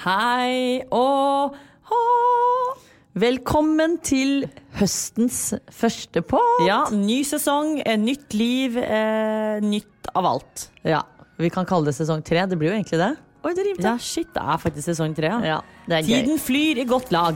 Hei og hå! Velkommen til høstens første pod. Ja, ny sesong, eh, nytt liv, eh, nytt av alt. Ja, Vi kan kalle det sesong tre. Det blir jo egentlig det. Oi, det rimte. Ja, shit, det er faktisk sesong tre. Ja. Ja, det er Tiden gøy. flyr i godt lag.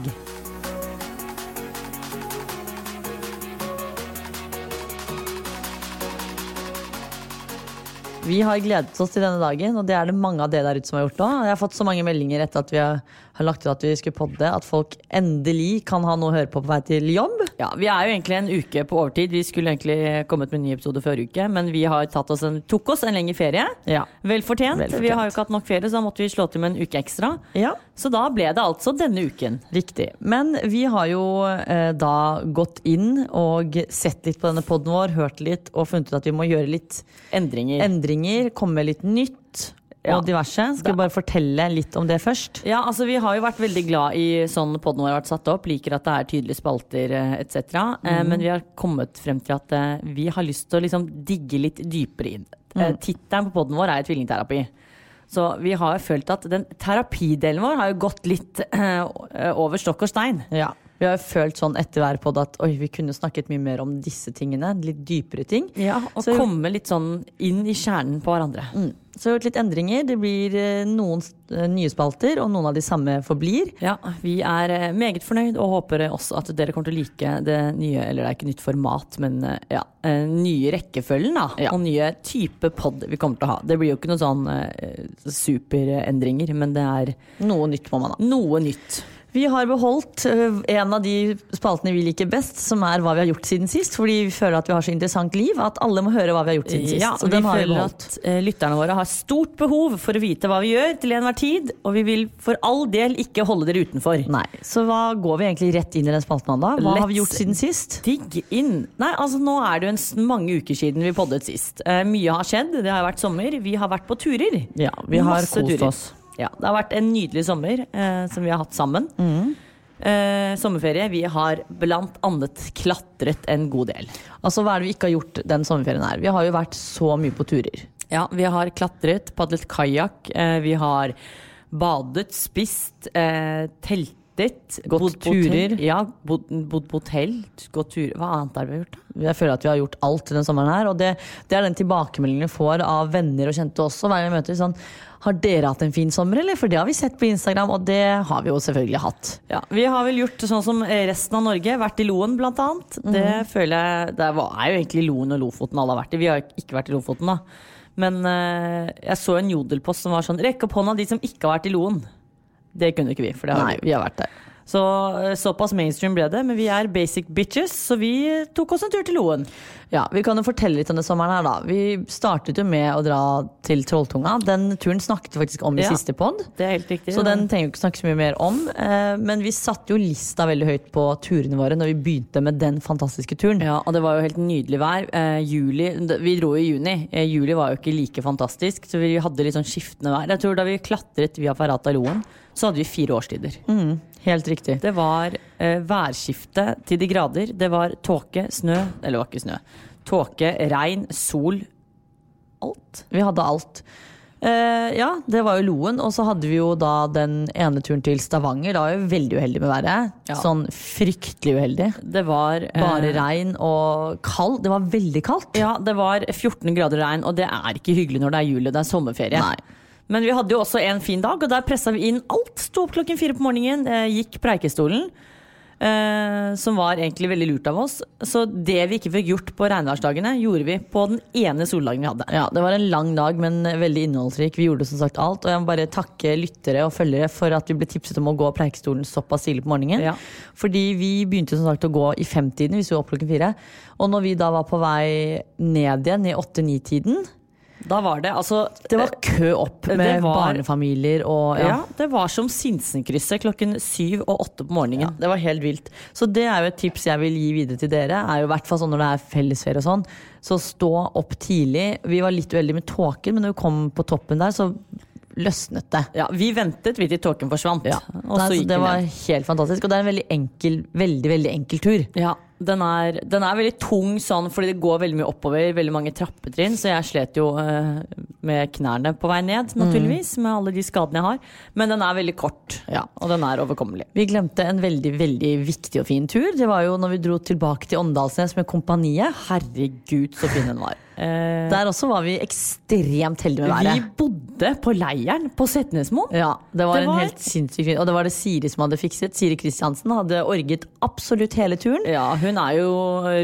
Vi har gledet oss til denne dagen, og det er det mange av dere der ute som har gjort òg. Jeg har fått så mange meldinger etter at vi har, har lagt ut at vi skulle podde, at folk endelig kan ha noe å høre på på vei til jobb. Ja, Vi er jo egentlig en uke på overtid. Vi skulle egentlig kommet med en ny episode forrige uke, men vi har tatt oss en, tok oss en lengre ferie. Ja. Vel fortjent. Vi har jo ikke hatt nok ferie, så da måtte vi slå til med en uke ekstra. Ja. Så da ble det altså denne uken. Riktig. Men vi har jo eh, da gått inn og sett litt på denne poden vår, hørt litt og funnet ut at vi må gjøre litt Endringer. endringer, komme med litt nytt Ja. og diverse. Skal vi bare fortelle litt om det først? Ja, altså Vi har jo vært veldig glad i sånn podden vår har vært satt opp. Liker at det er tydelige spalter eh, etc. Eh, Mhm. Men vi har kommet frem til at eh, vi har lyst til å liksom digge litt dypere inn. Mhm. Tittelen på podden vår er tvillingterapi. Så vi har jo følt at den terapidelen vår har jo gått litt over stokk og stein. Ja. Vi har jo følt sånn etter hver podd at oi, vi kunne snakket mye mer om disse tingene. Litt dypere ting. Ja, Og Så- komme litt sånn inn i kjernen på hverandre. Så vi har gjort litt endringer. Det blir eh, noen eh, nye spalter, og noen av de samme forblir. Ja, Vi er eh, meget fornøyd og håper også at dere kommer til å like det nye Eller det er ikke nytt format, men ja, nye rekkefølgen da Ja. og nye type pod vi kommer til å ha. Det blir jo ikke noen sånn superendringer, men det er Noe nytt må man ha. noe nytt. Vi har beholdt eh, en av de spaltene vi liker best, som er hva vi har gjort siden sist. Fordi vi føler at vi har så interessant liv at alle må høre hva vi har gjort siden sist. Ja, så vi føler at eh, lytterne våre har stort behov for å vite hva vi gjør til enhver tid, og vi vil for all del ikke holde dere utenfor. Nei, Så hva går vi egentlig rett inn i den spalten da? Hva har vi gjort siden sist? Digg inn. Nei, altså Nå er det jo en mange uker siden vi poddet sist. Uh, mye har skjedd. Det har vært sommer. Vi har vært på turer. Ja, vi har Masse kost turer. oss. Ja, Det har vært en nydelig sommer eh, som vi har hatt sammen. Mm. Eh, sommerferie. Vi har blant annet klatret en god del. Altså, Hva er det vi ikke har gjort den sommerferien her? Vi har jo vært så mye på turer. Ja, Vi har klatret, padlet kajakk, eh, vi har badet, spist, eh, teltet, Gått bodd turer. Ja, bodd, bodd på hotell, gått turer. Hva annet har vi gjort? da? Jeg føler at vi har gjort alt denne sommeren her, og det, det er den tilbakemeldingen vi får av venner og kjente også. hver gang vi møter sånn, Har dere hatt en fin sommer, eller? For det har vi sett på Instagram, og det har vi jo selvfølgelig hatt. Ja, Vi har vel gjort sånn som resten av Norge. Vært i Loen, blant annet. Det Mhm. føler jeg Det er jo egentlig Loen og Lofoten alle har vært i. Vi har ikke vært i Lofoten, da. Men eh, jeg så en jodelpost som var sånn Rekk opp hånda de som ikke har vært i Loen. Det kunne ikke vi. For det har vi. vi har vært der. Så eh, såpass mainstream ble det. Men vi er basic bitches, så vi tok oss en tur til Loen. Ja, Vi kan jo fortelle litt om det sommeren her, da. Vi startet jo med å dra til Trolltunga. Den turen snakket vi faktisk om i Ja. siste pod. Det er helt riktig. Så den trenger vi ikke snakke så mye mer om. eh, Men vi satte jo lista veldig høyt på turene våre når vi begynte med den fantastiske turen. Ja, og det var jo helt nydelig vær. Eh, juli, Vi dro i juni. Juli var jo ikke like fantastisk, så vi hadde litt sånn skiftende vær. Jeg tror Da vi klatret via Ferrata-Loen, så hadde vi fire årstider. Helt riktig. Det var eh, værskifte til de grader. Det var tåke, snø Eller det var ikke snø. Tåke, regn, sol. Alt. Vi hadde alt. Eh, ja, det var jo Loen. Og så hadde vi jo da den ene turen til Stavanger. Da var vi veldig uheldig med været. Ja. Sånn fryktelig uheldig. Det var eh, Bare regn og kald. Det var veldig kaldt. Ja, det var 14 grader regn, og det er ikke hyggelig når det er jul og det er sommerferie. Nei. Men vi hadde jo også en fin dag, og der pressa vi inn alt. Sto opp klokken fire på morgenen, eh, gikk Preikestolen. Uh, som var egentlig veldig lurt av oss. Så det vi ikke fikk gjort på regnværsdagene, gjorde vi på den ene soldagen vi hadde. Ja, Det var en lang dag, men veldig innholdsrik. Vi gjorde som sagt alt. Og jeg må bare takke lyttere og følgere for at vi ble tipset om å gå Preikestolen såpass tidlig på morgenen. Ja. Fordi vi begynte som sagt å gå i femtiden hvis vi var opp klokken fire. Og når vi da var på vei ned igjen i åtte-ni-tiden, Da var det altså det var kø opp med var- barnefamilier og ja. ja. det var som Sinsenkrysset klokken syv og åtte på morgenen. Ja, det var helt vilt. Så det er jo et tips jeg vil gi videre til dere. er jo hvert fall sånn Når det er fellesferie og sånn, så stå opp tidlig. Vi var litt uheldige med tåken, men når vi kom på toppen der, så løsnet det. Ja, vi ventet vi til tåken forsvant. Ja. Og så gikk det var helt fantastisk. Og det er en veldig enkel, veldig, veldig enkel tur. Ja, den er, den er veldig tung sånn fordi det går veldig mye oppover, veldig mange trappetrinn, så jeg slet jo uh, med knærne på vei ned, naturligvis, med alle de skadene jeg har. Men den er veldig kort, Ja. og den er overkommelig. Vi glemte en veldig veldig viktig og fin tur. Det var jo når vi dro tilbake til Åndalsnes med kompaniet. Herregud, så fin den var. Eh, Der også var vi ekstremt heldige med vi bodde på leiren på Setnesmoen. Ja, det var Det en var- helt sinnssyk fin Og det var det Siri som hadde fikset. Siri Kristiansen hadde orget absolutt hele turen. Ja, hun er jo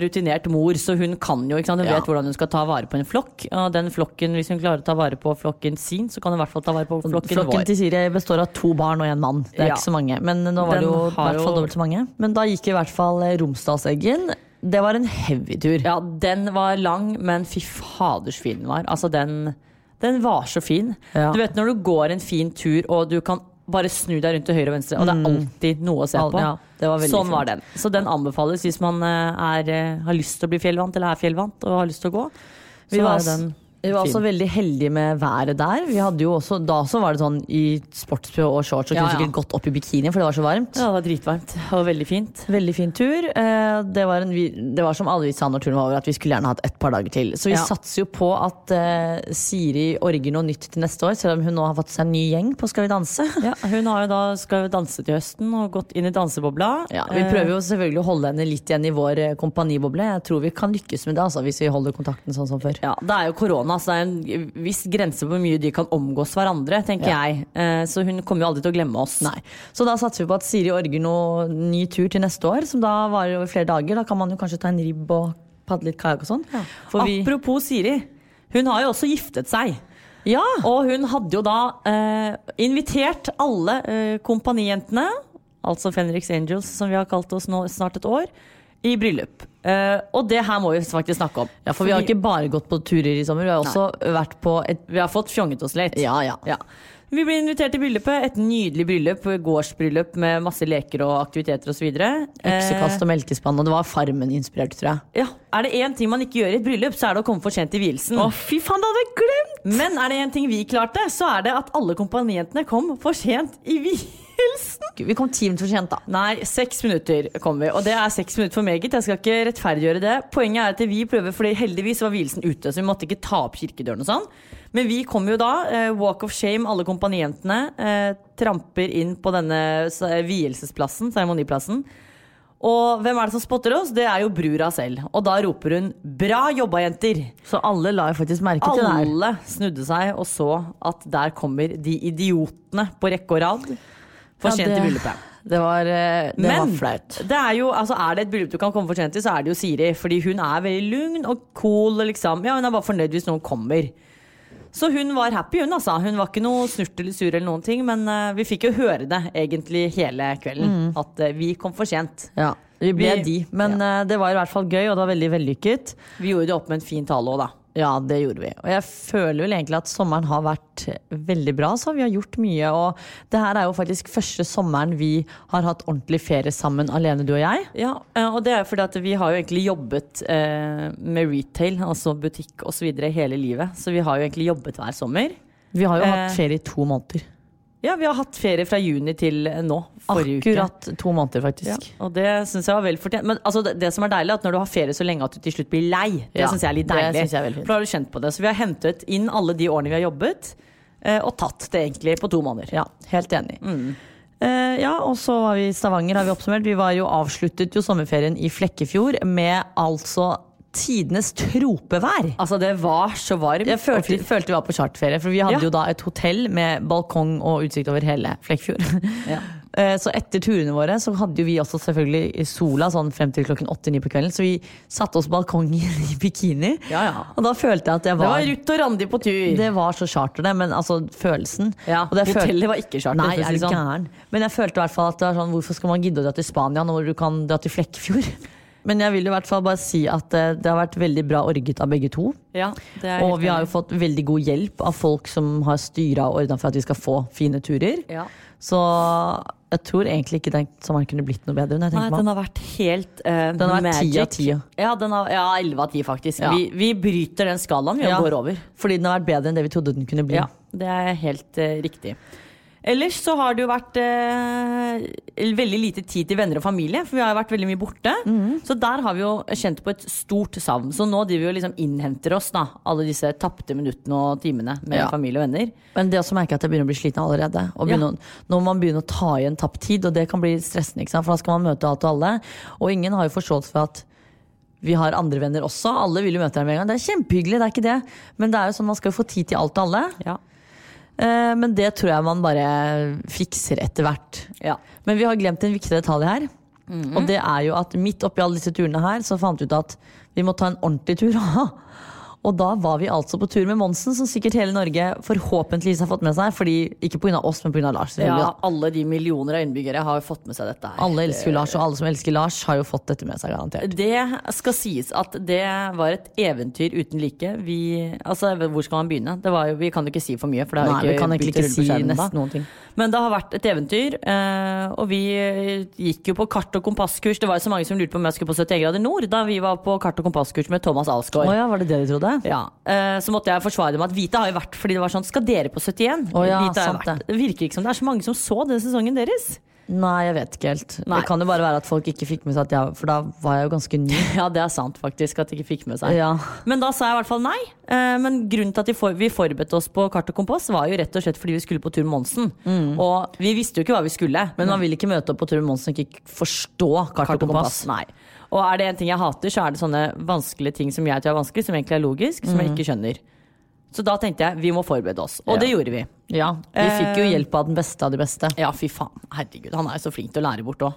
rutinert mor, så hun kan jo? Hun Ja. vet hvordan hun skal ta vare på en flokk. Og den flokken, hvis hun klarer å ta vare på flokken sin, så kan hun i hvert fall ta vare på flokken, Flokken vår. til Siri består av to barn og en mann. Det er Ja. ikke så mange. Men nå var Den det jo i hvert fall dobbelt så mange. Men da gikk i hvert fall eh, Romsdalseggen. Det var en heavy tur. Ja, den var lang, men fy faders fin den var. Altså, den, den var så fin. Ja. Du vet når du går en fin tur, og du kan bare snu deg rundt til høyre og venstre, og det er alltid noe å se Mm. På. ja, var sånn fint. var den. Så den anbefales hvis man eh, er, eh, har lyst til å bli fjellvant, eller er fjellvant og har lyst til å gå. Vi Så var, den vi var også veldig heldige med været der. Vi hadde jo også, da så var det sånn i sportsbh og shorts og kunne ja. sikkert gått opp i bikini, for det var så varmt. Ja, det var dritvarmt og veldig fint. Veldig fin tur. Eh, Det var, en, det var som alle vi sa når turen var over, at vi skulle gjerne hatt et par dager til. Så vi Ja. satser jo på at eh, Siri orger noe nytt til neste år, selv om hun nå har fått seg en ny gjeng på Skal vi danse. Ja, hun har jo da, skal vi danse til høsten og gått inn i dansebobla. Ja, vi prøver jo selvfølgelig å holde henne litt igjen i vår eh, kompaniboble. Jeg tror vi kan lykkes med det, altså, hvis vi holder kontakten sånn som før. Ja, Det er jo korona, så det er en viss grense på hvor mye de kan omgås hverandre, tenker Ja. jeg. Eh, Så hun kommer jo aldri til å glemme oss. Nei. Så da satser vi på at Siri orger noe ny tur til neste år, som da varer over flere dager. Da kan man jo kanskje ta en ribb og padle litt kajakk og sånn. For vi- Apropos Siri. Hun har jo også giftet seg. Ja! Og hun hadde jo da eh, invitert alle eh, kompanijentene, altså Fenriks Angels, som vi har kalt oss nå snart et år, i bryllup. Uh, og det her må vi faktisk snakke om. ja, for vi har ikke bare gått på turer i sommer, vi har også vært på et vi har fått fjonget oss litt. Ja, ja. Ja. Vi ble invitert til bryllupet. Et nydelig bryllup. Gårdsbryllup med masse leker og aktiviteter osv. Øksekast og melkespann, og det var Farmen-inspirert, tror jeg. Ja, Er det én ting man ikke gjør i et bryllup, så er det å komme for sent til vielsen. Å, fy faen, det hadde jeg glemt! Men er det én ting vi klarte, så er det at alle kompanijentene kom for sent i vielsen. Vi kom ti minutter for sent, da. Nei, seks minutter kom vi. Og det er seks minutter for meget. Jeg skal ikke rettferdiggjøre det. Poenget er at vi prøver, for heldigvis var vielsen ute, så vi måtte ikke ta opp kirkedøren og sånn. Men vi kom jo da, eh, walk of shame, alle kompanijentene, eh, tramper inn på denne eh, vielsesplassen, seremoniplassen. Og hvem er det som spotter oss? Det er jo brura selv. Og da roper hun 'bra jobba, jenter'. Så alle la jo faktisk merke til det her. Alle snudde seg og så at der kommer de idiotene på rekke og rad. For Ja, sent til bryllupet. Det var, det Men, var flaut. det er, jo, altså er det et bryllup du kan komme for sent til, så er det jo Siri. Fordi hun er veldig lugn og cool. Liksom, ja, hun er bare fornøyd hvis noen kommer. Så hun var happy, hun altså. Hun var ikke noe snurt eller sur, eller noen ting, men uh, vi fikk jo høre det egentlig hele kvelden. At uh, vi kom for sent. Ja, vi ble Vi- de. Men eh, det var i hvert fall gøy, og det var veldig vellykket. Vi gjorde det opp med en fin tale òg, da. Ja, det gjorde vi. Og jeg føler vel egentlig at sommeren har vært veldig bra. Så vi har gjort mye. Og det her er jo faktisk første sommeren vi har hatt ordentlig ferie sammen, alene du og jeg. Ja, eh, og det er fordi at vi har jo egentlig jobbet eh, med retail, altså butikk osv. hele livet. Så vi har jo egentlig jobbet hver sommer. Vi har jo Eh, hatt ferie i to måneder. Ja, vi har hatt ferie fra juni til nå. Forrige uke. Akkurat to måneder, faktisk. Ja, og det syns jeg var vel fortjent. Men altså, det, det som er deilig, er at når du har ferie så lenge at du til slutt blir lei. Det Ja, synes jeg er litt det deilig. synes jeg er. For da har du kjent på det. Så vi har hentet inn alle de årene vi har jobbet. Eh, og tatt det egentlig på to måneder. Ja, helt enig. Eh, ja, og så var vi i Stavanger, har vi oppsummert. Vi var jo avsluttet jo sommerferien i Flekkefjord med altså tidenes tropevær. Altså, det var så varmt. Jeg følte, følte vi var på charterferie, for vi hadde Ja. jo da et hotell med balkong og utsikt over hele Flekkefjord. Ja. Eh, Så etter turene våre så hadde jo vi også selvfølgelig sola sånn frem til klokken åtte-ni på kvelden, så vi satte oss på balkongen i bikini. Ja, ja. Og da følte jeg at jeg Det var var Ruth og Randi på tur. det var så charter, det, men altså følelsen. Ja, hotellet var ikke charter, Nei, er du sånn. gæren. Men jeg følte i hvert fall at det var sånn, hvorfor skal man gidde å dra til Spania når du kan dra til Flekkefjord? Men jeg vil i hvert fall bare si at eh, det har vært veldig bra orget av begge to. Ja, det Og vi har jo fått veldig god hjelp av folk som har styra og ordna for at vi skal få fine turer. Ja. Så jeg tror egentlig ikke den sommeren kunne blitt noe bedre. Nei, den har vært helt uh, Den har vært. 10 av 10. Ja, den har, ja, 11 av 10 faktisk. Ja. Vi, vi bryter den skalaen vi Ja. går over. Fordi den har vært bedre enn det vi trodde den kunne bli. Ja, det er helt uh, riktig. Ellers så har det jo vært eh, veldig lite tid til venner og familie, for vi har jo vært veldig mye borte. Mm. Så der har vi jo kjent på et stort savn. Så nå driver vi og liksom innhenter oss da, alle disse tapte minuttene og timene med Ja. familie og venner. Men det også merker jeg at jeg begynner å bli sliten allerede. Og Ja. begynne, å- Når man begynner å ta igjen tapt tid, og det kan bli stressende, for da skal man møte alt og alle. Og ingen har jo forståelse for at vi har andre venner også. Alle vil jo møte deg med en gang. Det er kjempehyggelig, det er ikke det. Men det er jo sånn man skal jo få tid til alt og alle. Ja. Eh, Men det tror jeg man bare fikser etter hvert. Ja. Men vi har glemt en viktig detalj her. Og det er jo at midt oppi alle disse turene her, så fant vi ut at vi må ta en ordentlig tur. Og da var vi altså på tur med Monsen, som sikkert hele Norge forhåpentligvis har fått med seg. Fordi, ikke pga. oss, men pga. Lars. ja, alle de millioner av innbyggere har jo fått med seg dette her. Alle elsker jo Lars, og alle som elsker Lars, har jo fått dette med seg. garantert Det skal sies at det var et eventyr uten like. Vi, altså, hvor skal man begynne? Det var jo, vi kan jo ikke si for mye, for det har Nei, ikke vi kan egentlig ikke si nesten noen ting. Men det har vært et eventyr, eh, og vi gikk jo på kart- og kompasskurs. Det var jo så mange som lurte på om jeg skulle på 71 grader nord da vi var på kart- og kompasskurs med Thomas Alsgaard. Oh ja, var det det de trodde? Ja, eh, Så måtte jeg forsvare dem at Vita har jo vært fordi det var sånn Skal dere på 71? Oh, ja, Vita har vært. Det virker ikke som det er så mange som så den sesongen deres. Nei, jeg vet ikke helt. Nei. Det kan jo bare være at folk ikke fikk med seg at jeg For da var jeg jo ganske ny. Ja, det er sant faktisk at de ikke fikk med seg. Ja. Men da sa jeg i hvert fall nei. Eh, Men grunnen til at vi forberedte oss på kart og kompass, var jo rett og slett fordi vi skulle på tur med Monsen. Og vi visste jo ikke hva vi skulle. Mm. Men man vil ikke møte opp på tur med Monsen og ikke forstå kart og kompass. Nei. Og er det en ting jeg hater, så er det sånne vanskelige ting som jeg tror er vanskelig, som egentlig er logisk, som jeg ikke skjønner. Så da tenkte jeg vi må forberede oss. Og Mm. Ja. det gjorde vi. Ja, Vi fikk jo Eh, hjelp av den beste av de beste. Ja, fy faen. Herregud, han er jo så flink til å lære bort òg.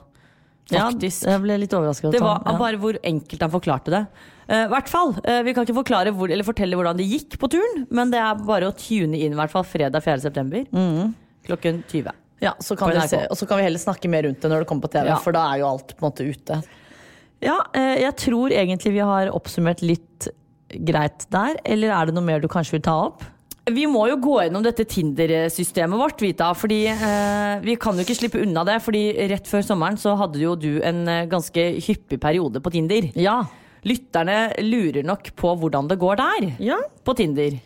Ja, Faktisk. jeg ble litt overraska. Det var ja. bare hvor enkelt han forklarte det. Uh, hvert fall, uh, Vi kan ikke forklare hvor, eller fortelle hvordan det gikk på turen, men det er bare å tune inn i hvert fall fredag 4. september. Klokken 20. Ja, så kan vi se, og så kan vi heller snakke mer rundt det når det kommer på TV, Ja. for da er jo alt på en måte ute. Ja, eh, jeg tror egentlig vi har oppsummert litt greit der. Eller er det noe mer du kanskje vil ta opp? Vi må jo gå gjennom dette Tinder-systemet vårt, Vita. Fordi eh, Vi kan jo ikke slippe unna det. Fordi rett før sommeren så hadde jo du en eh, ganske hyppig periode på Tinder. Ja. Lytterne lurer nok på hvordan det går der. Ja. På Tinder.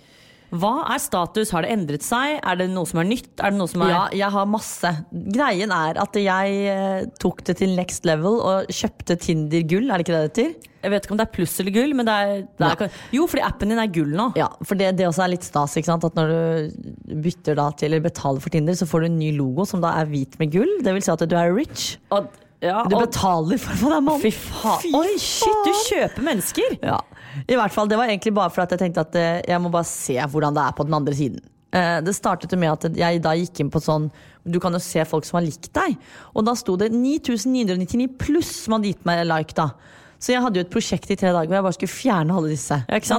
Hva er status? Har det endret seg? Er det noe som er nytt? Er som er Ja, jeg har masse. Greien er at jeg eh, tok det til next level og kjøpte Tinder gull, er det ikke det det heter? Jeg vet ikke om det er pluss eller gull, men det er, det er Jo, fordi appen din er gull nå. Ja, for det, det også er litt stas, ikke sant? At når du bytter da til, eller betaler for Tinder, så får du en ny logo som da er hvit med gull. Det vil si at du er rich. Og, ja, Du og, betaler for å få deg mann. fy faen. Fy Oi, shit, du kjøper mennesker! Ja. I hvert fall, Det var egentlig bare for at jeg tenkte at eh, jeg må bare se hvordan det er på den andre siden. Eh, Det startet med at jeg da gikk inn på sånn Du kan jo se folk som har likt deg. Og da sto det 9999 pluss som hadde gitt meg like. da Så jeg hadde jo et prosjekt i tre dager hvor jeg bare skulle fjerne alle disse.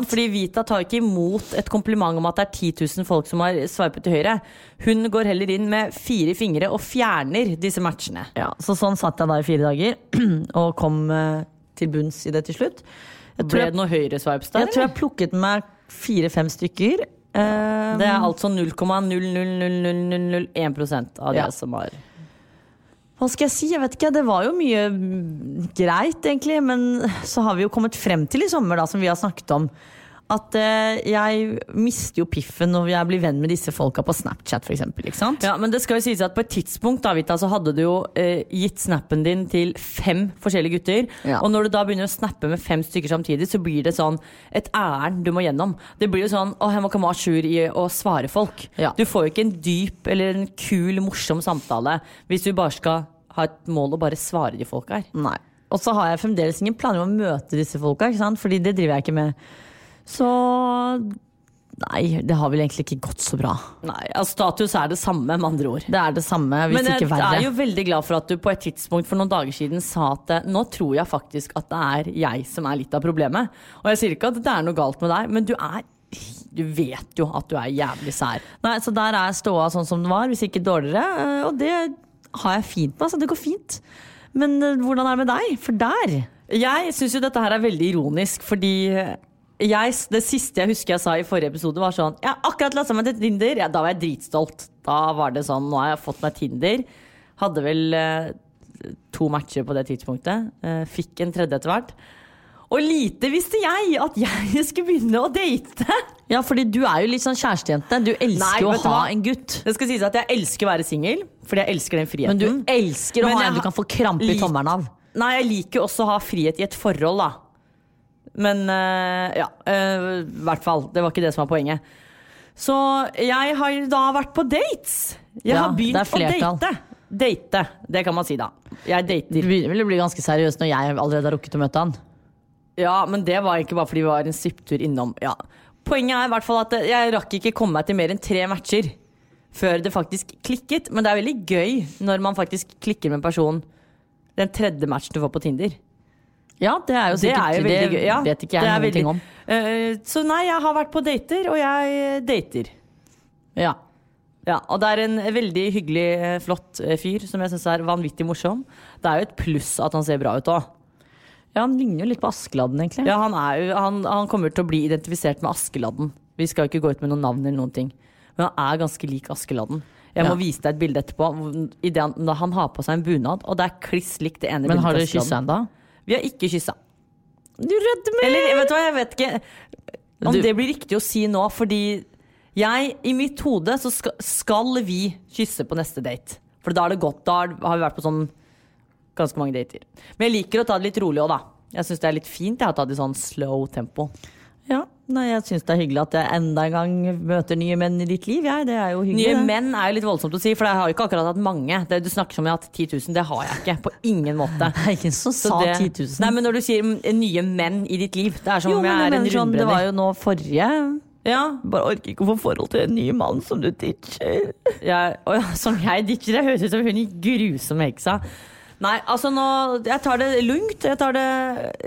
Fordi Vita tar ikke imot et kompliment om at det er 10 000 folk som har sveipet til høyre. Hun går heller inn med fire fingre og fjerner disse matchene. Ja, så sånn satt jeg da i fire dager og kom eh, til bunns i det til slutt. Ble det noe høyreswipes der? jeg, tror jeg plukket med fire-fem stykker. Um, Det er altså 0,00001% av det Ja. som har Hva skal jeg si? Jeg vet ikke. Det var jo mye mm, greit, egentlig. Men så har vi jo kommet frem til i sommer, da, som vi har snakket om, at eh, jeg mister jo piffen når jeg blir venn med disse folka på Snapchat, eksempel. Ja, men det skal jo sies at På et tidspunkt da, Vita, så hadde du jo eh, gitt snappen din til fem forskjellige gutter. Ja. Og når du da begynner å snappe med fem stykker samtidig, så blir det sånn et ærend du må gjennom. Det blir jo sånn å, jeg må ikke à jour i å svare folk. Ja. Du får jo ikke en dyp eller en kul, morsom samtale hvis du bare skal ha et mål å bare svare de folka her. Nei. Og så har jeg fremdeles ingen planer om å møte disse folka, ikke sant? Fordi det driver jeg ikke med. Så Nei, det har vel egentlig ikke gått så bra. Nei, altså Status er det samme, med andre ord. Det er det samme, hvis Men jeg ikke verre. er jo veldig glad for at du på et tidspunkt for noen dager siden sa at eh, nå tror jeg faktisk at det er jeg som er litt av problemet. Og jeg sier ikke at det er noe galt med deg, men du er Du vet jo at du er jævlig sær. Nei, så der er ståa sånn som den var, hvis ikke dårligere. eh, Og det har jeg fint med. Altså, det går fint. Men eh, hvordan er det med deg? For der Jeg syns jo dette her er veldig ironisk, fordi jeg, det siste jeg husker jeg sa i forrige episode, var sånn Jeg har akkurat lasta meg til Tinder. Ja, da var jeg dritstolt. Da var det sånn Nå har jeg fått meg Tinder. Hadde vel eh, to matcher på det tidspunktet. Eh, fikk en tredje etter hvert. Og lite visste jeg at jeg skulle begynne å date! Ja, fordi du er jo litt sånn kjærestejente. Du elsker Nei, å ha en gutt. Det skal sies at jeg elsker å være singel, fordi jeg elsker den friheten. Men du elsker å Men ha en du kan få krampe i tommelen av. Nei, jeg liker også å ha frihet i et forhold, da. Men eh, ja, eh, i hvert fall. Det var ikke det som var poenget. Så jeg har da vært på dates. Jeg Ja, har begynt å date. Date, det kan man si, da. Jeg Det Du begynner vel å bli ganske seriøst når jeg allerede har rukket å møte han. Ja, men det var ikke bare fordi vi var en svipptur innom. Ja. Poenget er i hvert fall at jeg rakk ikke komme meg til mer enn tre matcher før det faktisk klikket. Men det er veldig gøy når man faktisk klikker med en person den tredje matchen du får på Tinder. Ja, det er jo Det sikkert er jo gøy. Ja, vet ikke jeg det noen ting om. Uh, så nei, jeg har vært på dater, og jeg dater. Ja. Ja, og det er en veldig hyggelig, eh, flott eh, fyr som jeg syns er vanvittig morsom. Det er jo et pluss at han ser bra ut òg. ja, han ligner jo litt på Askeladden, egentlig. Ja, han, er jo, han, han kommer til å bli identifisert med Askeladden. Vi skal jo ikke gå ut med noen navn eller noen ting. Men han er ganske lik Askeladden. Jeg må Ja. vise deg et bilde etterpå. det han, har på seg en bunad, og det er kliss likt det ene Men har dere kyssa ennå? Vi har ikke kyssa. Du rødmer! Eller vet du hva, jeg vet ikke om Du- det blir riktig å si nå, fordi jeg, i mitt hode, så skal, skal vi kysse på neste date. For da er det godt. Da har vi vært på sånn ganske mange dater. Men jeg liker å ta det litt rolig òg, da. Jeg syns det er litt fint jeg har tatt det i sånn slow tempo. Ja, nei, jeg syns det er hyggelig at jeg enda en gang møter nye menn i ditt liv. Jeg. Det er jo hyggelig. Nye menn er jo litt voldsomt å si, for jeg har jo ikke akkurat hatt mange. Det du snakker som jeg har hatt 10 000, det har jeg ikke. På ingen måte. Det er ingen som Så sa det- 10 000. Nei, men når du sier nye menn i ditt liv, det er som jo, om jeg er en rundbrenner. sånn, det var jo nå forrige Ja, Bare orker ikke å få forhold til en ny mann som du ditcher. Ja, og, som jeg ditcher. Det høres ut som hun grusomme heksa. Nei, altså nå Jeg tar det lugnt. Jeg tar det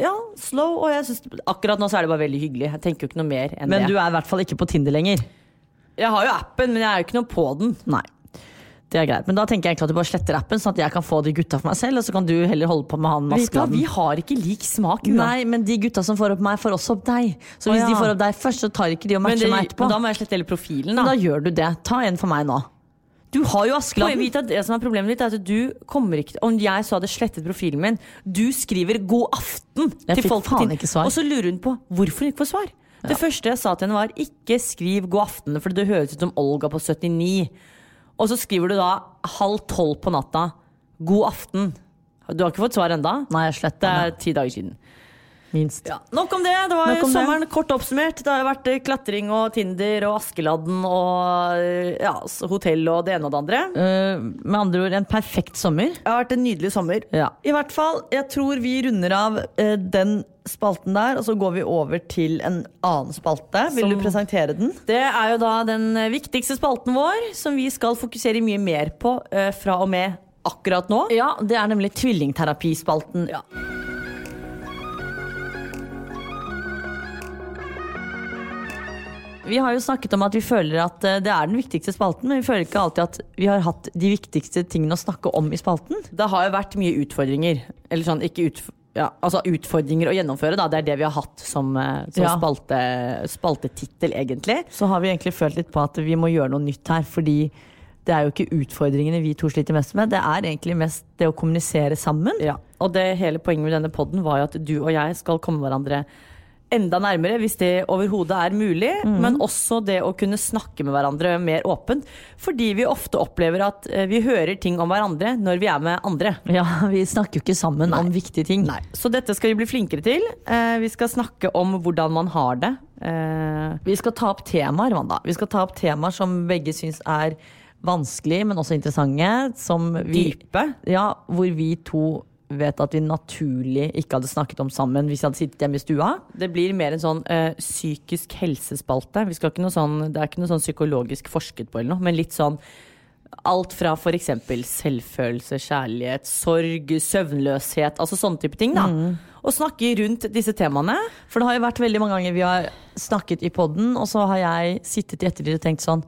ja, slow. Og jeg synes, akkurat nå så er det bare veldig hyggelig. Jeg tenker jo ikke noe mer enn Men det. du er i hvert fall ikke på Tinder lenger. Jeg har jo appen, men jeg er jo ikke noe på den. Nei. Det er greit. Men da tenker jeg egentlig at du bare sletter appen, sånn at jeg kan få de gutta for meg selv, og så kan du heller holde på med han Rita, vi har ikke lik smak. Una. Nei, men de gutta som får opp meg, får også opp deg. Så hvis hvis ja. de får opp deg først, så tar ikke de og men, matcher det, meg etterpå. men da må jeg slette hele profilen, Men da. da gjør du det. Ta en for meg nå. Du har jo Poenget Askeladden. mitt er at det som er problemet ditt, er at du kommer ikke Om jeg så hadde slettet profilen min Du skriver 'god aften' Jeg til folk faen ikke svar. Og så lurer hun på hvorfor hun ikke får svar. Det første jeg sa til henne, var 'ikke skriv 'god aften', for det høres ut som Olga på 79. Og så skriver du da halv tolv på natta 'god aften'. Du har ikke fått svar enda? Nei, jeg Det er ti dager siden. Minst. Ja, nok om det. Det var jo om det. sommeren kort oppsummert. Det har vært eh, klatring og Tinder og Askeladden og eh, ja, hotell og det ene og det andre. Uh, med andre ord en perfekt sommer. Det har vært en nydelig sommer. Ja. I hvert fall, jeg tror vi runder av uh, den spalten der, og så går vi over til en annen spalte. Vil Som- du presentere den? Det er jo da den viktigste spalten vår, som vi skal fokusere mye mer på fra og med akkurat nå. Ja, det er nemlig tvillingterapispalten. Ja. Vi har jo snakket om at vi føler at eh, det er den viktigste spalten, men vi føler ikke alltid at vi har hatt de viktigste tingene å snakke om i spalten. Det har jo vært mye utfordringer. Eller sånn, ikke utf ja, altså utfordringer å gjennomføre, da. Det er det vi har hatt som, eh, som Ja. spalte, spaltetittel, egentlig. Så har vi egentlig følt litt på at vi må gjøre noe nytt her, fordi det er jo ikke utfordringene vi to sliter mest med, det er egentlig mest det å kommunisere sammen. Ja, og det hele poenget med denne podden var jo at du og jeg skal komme hverandre enda nærmere, hvis det overhodet er mulig. Men også det å kunne snakke med hverandre mer åpent. Fordi vi ofte opplever at eh, vi hører ting om hverandre når vi er med andre. Ja, vi snakker jo ikke sammen om viktige ting. Nei. Så dette skal vi bli flinkere til. Eh, vi skal snakke om hvordan man har det. Eh, Vi skal ta opp temaer, Wanda. Vi skal ta opp temaer som begge syns er vanskelig, men også interessante. Som vi, Dype. Ja, hvor vi to vet at vi naturlig ikke hadde snakket om sammen hvis vi hadde sittet hjemme i stua. det blir mer en sånn eh, psykisk helsespalte. Vi skal ikke noe sånn, det er ikke noe sånn psykologisk forsket på, eller noe, men litt sånn Alt fra f.eks. selvfølelse, kjærlighet, sorg, søvnløshet, altså sånne type ting. da. Og snakke rundt disse temaene. For det har jo vært veldig mange ganger vi har snakket i poden, og så har jeg sittet i ettertid og tenkt sånn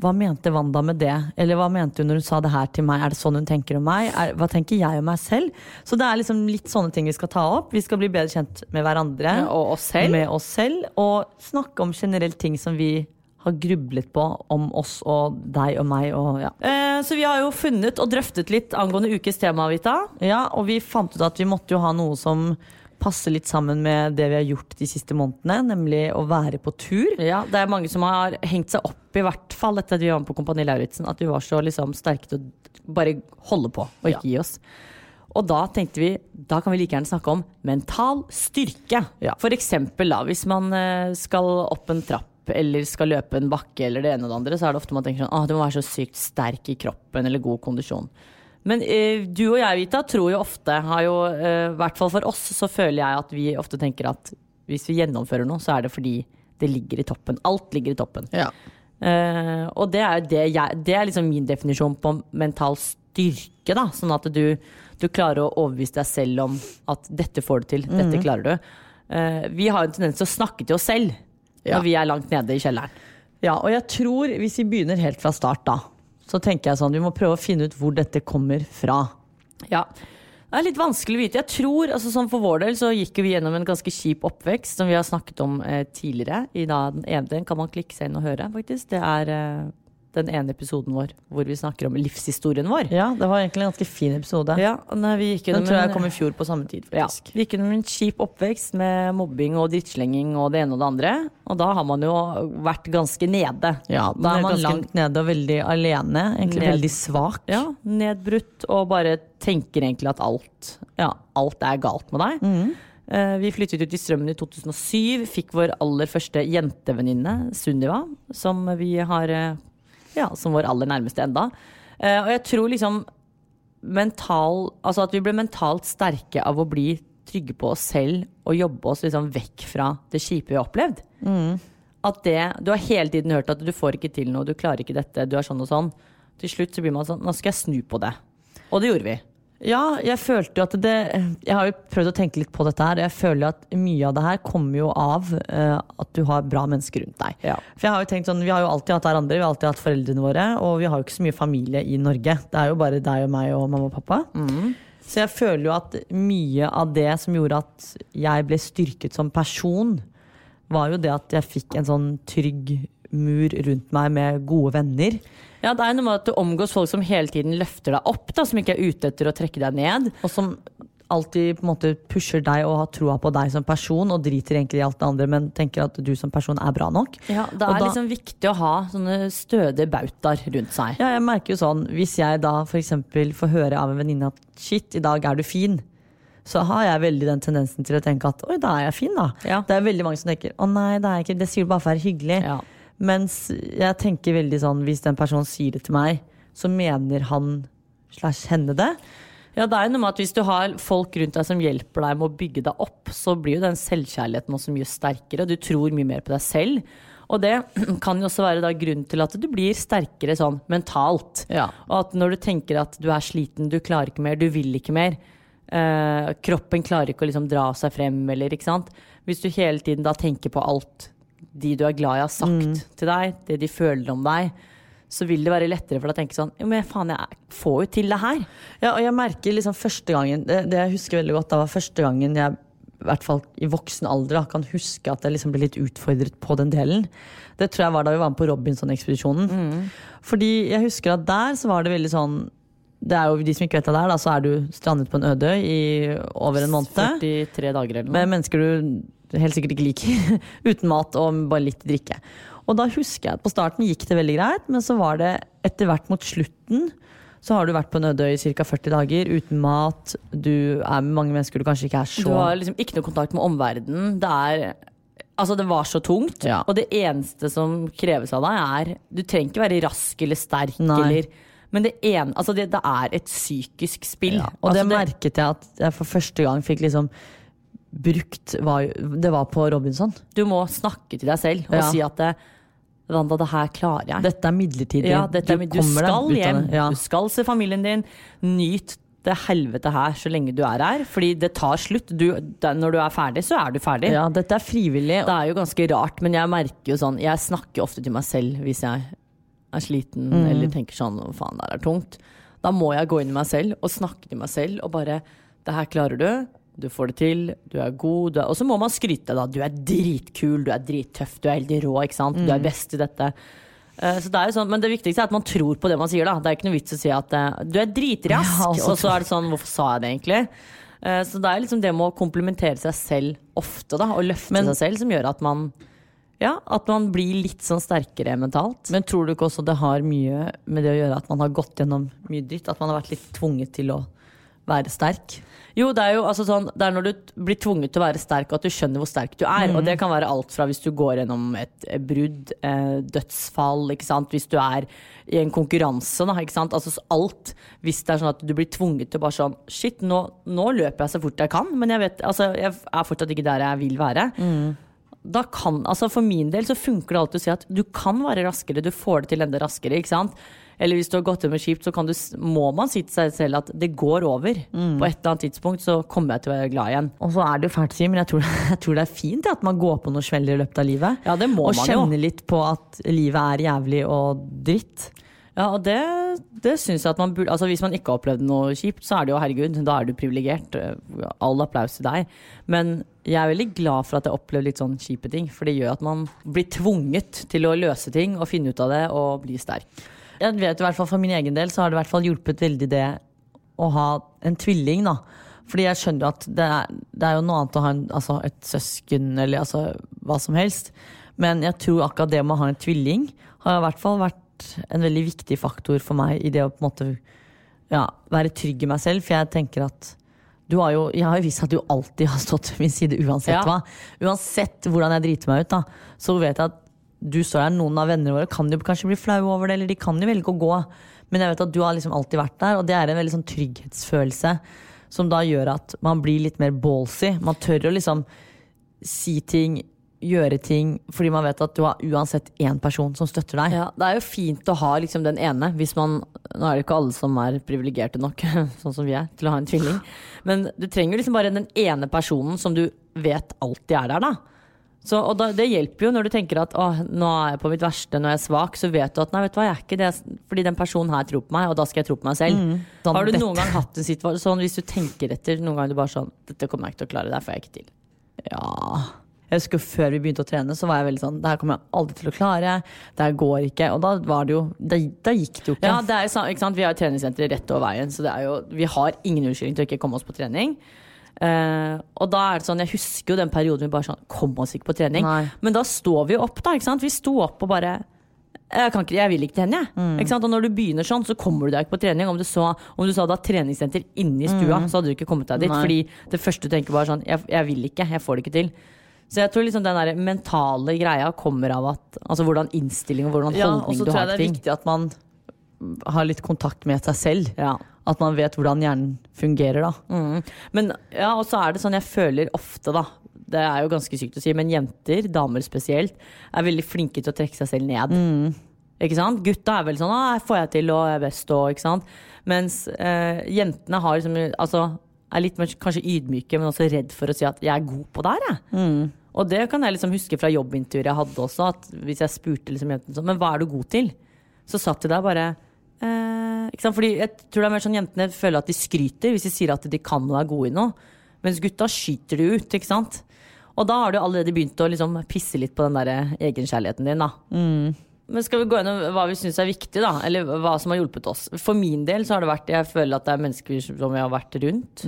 Hva mente Wanda med det? Eller hva mente hun når hun sa det her til meg? Er det sånn hun tenker om meg? Er, hva tenker jeg om meg selv? Så det er liksom litt sånne ting vi skal ta opp. Vi skal bli bedre kjent med hverandre. Og oss selv. Med oss selv. Og snakke om generelt ting som vi har grublet på om oss og deg og meg. Og, ja. Eh, så vi har jo funnet og drøftet litt angående ukes tema, Vita. ja, og vi fant ut at vi måtte jo ha noe som passer litt sammen med det vi har gjort de siste månedene, nemlig å være på tur. Ja, det er mange som har hengt seg opp, i hvert fall etter at vi var med på Kompani Lauritzen, at vi var så liksom sterke til å bare holde på og ikke gi oss. Og da tenkte vi da kan vi like gjerne snakke om mental styrke. Ja. For eksempel da, hvis man eh, skal opp en trapp eller skal løpe en bakke eller det ene og det andre, så er det ofte man tenker sånn ah, du må være så sykt sterk i kroppen eller god kondisjon. Men eh, du og jeg, Vita, tror jo ofte, har jo, eh, i hvert fall for oss, så føler jeg at vi ofte tenker at hvis vi gjennomfører noe, så er det fordi det ligger i toppen. Alt ligger i toppen. Eh, og det er, det, jeg, det er liksom min definisjon på mental styrke. Da. Sånn at du, du klarer å overbevise deg selv om at dette får du til, dette klarer du. Eh, vi har en tendens til å snakke til oss selv Ja. når vi er langt nede i kjelleren. Ja, og jeg tror, hvis vi begynner helt fra start da, så tenker jeg sånn, vi må prøve å finne ut hvor dette kommer fra. Ja. Det er litt vanskelig å vite. Jeg tror, altså sånn For vår del så gikk vi gjennom en ganske kjip oppvekst, som vi har snakket om eh, tidligere. I da, den ene den kan man klikke seg inn og høre, faktisk. Det er eh, den ene episoden vår hvor vi snakker om livshistorien vår. Ja, det var egentlig en ganske fin episode. Ja, nei, Den tror jeg kom i fjor på samme tid, Ja, vi gikk gjennom en kjip oppvekst med mobbing og drittslenging og det ene og det andre. Og da har man jo vært ganske nede. Ja, da er man Ganske- langt nede og veldig alene, egentlig Ned- veldig svak. Ja, nedbrutt og bare tenker egentlig at alt, ja, alt er galt med deg. Mm. Vi flyttet ut i Strømmen i 2007, fikk vår aller første jentevenninne, Sunniva, som vi har eh, ja, som vår aller nærmeste enda. Eh, Og jeg tror liksom mental, altså at vi ble mentalt sterke av å bli trygge på oss selv og jobbe oss liksom vekk fra det kjipe vi har opplevd. At det, Du har hele tiden hørt at du får ikke til noe, du klarer ikke dette, du er sånn og sånn. Til slutt så blir man sånn Nå skal jeg snu på det. Og det gjorde vi. Ja, jeg følte jo at det Jeg har jo prøvd å tenke litt på dette her, jeg føler at mye av det her kommer jo av uh, at du har bra mennesker rundt deg. Ja. For jeg har jo tenkt sånn, Vi har jo alltid hatt hverandre, vi har alltid hatt foreldrene våre, og vi har jo ikke så mye familie i Norge. Det er jo bare deg og meg og mamma og pappa. Så jeg føler jo at mye av det som gjorde at jeg ble styrket som person, var jo det at jeg fikk en sånn trygg mur rundt meg med gode venner. Ja, det er noe med at du omgås folk som hele tiden løfter deg opp, da, som ikke er ute etter å trekke deg ned. Og som alltid på en måte pusher deg og har troa på deg som person, og driter egentlig i alt det andre, men tenker at du som person er bra nok. Ja, Det er da- liksom viktig å ha sånne stødige bautaer rundt seg. Ja, jeg merker jo sånn, Hvis jeg da f.eks. får høre av en venninne at shit, i dag er du fin, så har jeg veldig den tendensen til å tenke at oi, da er jeg fin, da. Ja. Det er veldig mange som tenker å nei, det er jeg ikke, det sier du bare for å være hyggelig. Ja. Mens jeg tenker veldig sånn, hvis den personen sier det til meg, så mener han slash henne det. Ja, det er jo noe med at Hvis du har folk rundt deg som hjelper deg med å bygge deg opp, så blir jo den selvkjærligheten også mye sterkere, og du tror mye mer på deg selv. Og det kan jo også være grunnen til at du blir sterkere sånn mentalt. Ja. Og at når du tenker at du er sliten, du klarer ikke mer, du vil ikke mer. eh, kroppen klarer ikke å liksom dra seg frem, eller ikke sant. Hvis du hele tiden da tenker på alt de du er glad i har sagt til deg, det de føler om deg, så vil det være lettere for deg å tenke sånn Jo, men faen, jeg får jo til det her. Ja, og jeg merker liksom første gangen Det, det jeg husker veldig godt, da var første gangen jeg i hvert fall i voksen alder da, kan huske at jeg liksom ble litt utfordret på den delen. Det tror jeg var da vi var med på Robinson-ekspedisjonen. Fordi jeg husker at der så var det veldig sånn Det er jo de som ikke vet det der, da, så er du strandet på en øde i over en måned. 43 dager eller noe. Med mennesker du helt sikkert ikke liker. Uten mat og bare litt drikke. Og da husker jeg at på starten gikk det veldig greit, men så var det etter hvert mot slutten så har du vært på Nødøy i ca. 40 dager uten mat. Du er med mange mennesker du kanskje ikke er så Du har liksom ikke noe kontakt med omverdenen. Det er Altså, det var så tungt. Ja. Og det eneste som kreves av deg, er Du trenger ikke være rask eller sterk eller Men det, en, altså det, det er et psykisk spill. Ja, og det altså merket jeg at jeg for første gang fikk liksom brukt var, Det var på Robinson. Du må snakke til deg selv og Ja. si at det, Wanda, det her klarer jeg. Dette er midlertidig. ja, dette er, Du du, kommer skal hjem. Ja. Du skal se familien din. Nyt det helvete her så lenge du er her. Fordi det tar slutt. Du, det, når du er ferdig, så er du ferdig. ja, dette er frivillig. Det er jo ganske rart, men jeg merker jo sånn Jeg snakker ofte til meg selv hvis jeg er sliten Mm. eller tenker sånn Å, faen, det her er tungt. Da må jeg gå inn i meg selv og snakke til meg selv og bare Det her klarer du. Du får det til. Du er god. Du og så må man skryte, da. Du er dritkul, du er drittøff, du er helt rå, ikke sant. Du Mm. er best i dette. Eh, Så det er jo sånn, men det viktigste er at man tror på det man sier. da Det er ikke noe vits å si at eh, du er dritrask, Ja, altså- og så er det sånn Hvorfor sa jeg det egentlig? Eh, Så det er liksom det med å komplimentere seg selv ofte, da, og løfte Men- seg selv, som gjør at man ja, at man blir litt sånn sterkere mentalt. Men tror du ikke også det har mye med det å gjøre at man har gått gjennom mye dritt? At man har vært litt tvunget til å være sterk? Jo, det er jo altså sånn, det er når du blir tvunget til å være sterk, og at du skjønner hvor sterk du er. Og det kan være alt fra hvis du går gjennom et brudd, eh, dødsfall, ikke sant. Hvis du er i en konkurranse, da, ikke sant. Altså alt. Hvis det er sånn at du blir tvunget til bare sånn Shit, nå, nå løper jeg så fort jeg kan, men jeg vet, altså, jeg er fortsatt ikke der jeg vil være. da kan, altså For min del så funker det alltid å si at du kan være raskere, du får det til enda raskere. ikke sant? Eller hvis du har gått gjennom kjipt, så kan du, må man si til seg selv at det går over. På et eller annet tidspunkt så kommer jeg til å være glad igjen. Og så er det jo fælt å men jeg tror, jeg tror det er fint at man går på noen smeller i løpet av livet. Ja, det må og man jo. kjenner litt på at livet er jævlig og dritt. Ja, og det, det synes jeg at man burde Altså Hvis man ikke har opplevd noe kjipt, så er det jo herregud, da er du privilegert. All applaus til deg. Men jeg er veldig glad for at jeg opplever litt sånn kjipe ting. For det gjør at man blir tvunget til å løse ting og finne ut av det og bli sterk. Jeg vet i hvert fall For min egen del så har det i hvert fall hjulpet veldig det å ha en tvilling. da Fordi jeg skjønner jo at det er, det er jo noe annet å ha en, altså et søsken eller altså, hva som helst. Men jeg tror akkurat det med å ha en tvilling har i hvert fall vært en veldig viktig faktor for meg i det å på en måte ja, være trygg i meg selv. For jeg tenker at du har jo, jeg har jo vist at du alltid har stått ved min side uansett Ja. hva. Uansett hvordan jeg driter meg ut, da, så vet jeg at du står der. Noen av vennene våre kan jo kanskje bli flaue over det, eller de kan jo velge å gå. Men jeg vet at du har liksom alltid vært der, og det er en veldig sånn trygghetsfølelse. Som da gjør at man blir litt mer ballsy. Man tør å liksom si ting, gjøre ting, fordi man vet at du har uansett én person som støtter deg. Ja, det er jo fint å ha liksom den ene, hvis man Nå er det ikke alle som er privilegerte nok, sånn som vi er, til å ha en tvilling. Men du trenger liksom bare den ene personen som du vet alltid er der, da. Så, og da, det hjelper jo når du tenker at å, nå er jeg på mitt verste, når jeg er svak, så vet du at nei, vet du hva, jeg er ikke det, fordi den personen her tror på meg, og da skal jeg tro på meg selv. Sånn, Har du dette- noen gang hatt en situasjon sånn, hvis du tenker etter, noen gang du bare sånn Dette kommer jeg ikke til å klare, det får jeg ikke til. Ja Jeg husker Før vi begynte å trene, så var jeg veldig sånn Det her kommer jeg aldri til å klare. Det her går ikke. Og da var det jo Da, da gikk det jo ikke. Ja, det er ikke sant? Vi har jo treningssenter rett over veien, så det jo, vi har ingen unnskyldning til å ikke komme oss på trening. Eh, og da er det sånn, Jeg husker jo den perioden vi bare sånn Kom oss ikke på trening. Nei. Men da står vi jo opp, da. ikke sant? Vi sto opp og bare jeg, kan ikke, jeg vil ikke trene, jeg. Mm. Ikke sant? Og når du begynner sånn, så kommer du deg ikke på trening. Om du, så, om du sa du har treningssenter inne i stua, så hadde du ikke kommet deg dit. Mm. Nei. Fordi det første du tenker bare sånn jeg, jeg vil ikke, jeg får det ikke til. Så jeg tror liksom den der mentale greia kommer av at Altså hvordan innstilling og hvordan holdning Ja, og så tror jeg det er ting. viktig at man har litt kontakt med seg selv. Ja. At man vet hvordan hjernen fungerer, da. Mm. Men ja, og så er det sånn jeg føler ofte, da. Det er jo ganske sykt å si, men jenter, damer spesielt, er veldig flinke til å trekke seg selv ned. Ikke sant? Gutta er vel sånn 'Å, får jeg til, og jeg er best', og ikke sant. Mens eh, jentene har liksom Altså er litt mer kanskje ydmyke, men også redd for å si at 'jeg er god på det her', jeg. Og det kan jeg liksom huske fra jobbintervjuer jeg hadde også, at hvis jeg spurte liksom jentene sånn 'Men hva er du god til?' Så satt de der bare eh, ikke sant? Fordi jeg tror det er mer sånn Jentene føler at de skryter hvis de sier at de kan og er gode i noe. Mens gutta skyter det ut. ikke sant? Og da har du allerede begynt å liksom pisse litt på den der egenkjærligheten din. da. Men skal vi gå gjennom hva vi syns er viktig, da? Eller hva som har hjulpet oss? For min del så har det vært Jeg føler at det er mennesker som jeg har vært rundt.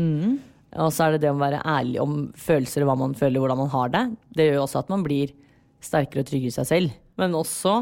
Og så er det det å være ærlig om følelser og hva man føler, hvordan man har det. Det gjør jo også at man blir sterkere og tryggere i seg selv. Men også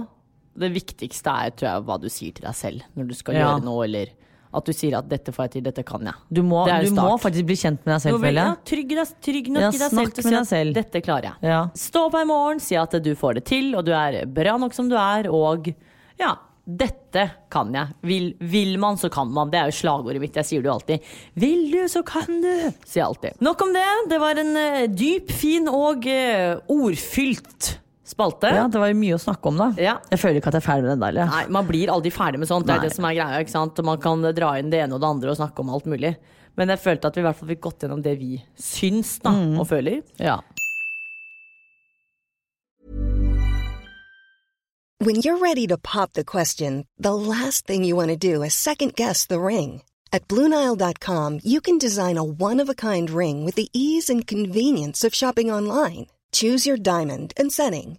det viktigste er tror jeg, hva du sier til deg selv når du skal Ja. gjøre noe, eller at du sier at 'dette får jeg til, dette kan jeg'. Du må, du må faktisk bli kjent med deg selv, vil- ja, trygg, deg, trygg nok Ja, i deg selv til å si at selv. 'dette klarer jeg'. Ja. Stå opp i morgen, si at du får det til, og du er bra nok som du er, og ja, dette kan jeg. Vil, vil man, så kan man. Det er jo slagordet mitt. Jeg sier det jo alltid. Vil du, så kan du, sier jeg alltid. Nok om det. Det var en eh, dyp, fin og eh, ordfylt spalte. Ja, det var jo mye å snakke om, da. Ja. Jeg føler ikke at jeg er ferdig med den der. eller? Nei, man blir aldri ferdig med sånt. Det er Nei. det som er greia. ikke sant? Man kan dra inn det ene og det andre og snakke om alt mulig. Men jeg følte at vi i hvert fall fikk gått gjennom det vi syns da, og føler. Ja. When you're ready to pop the question, the last thing you want to do is second guess the ring. At Bluenile.com, you can design a one of a kind ring with the ease and convenience of shopping online. Choose your diamond and setting.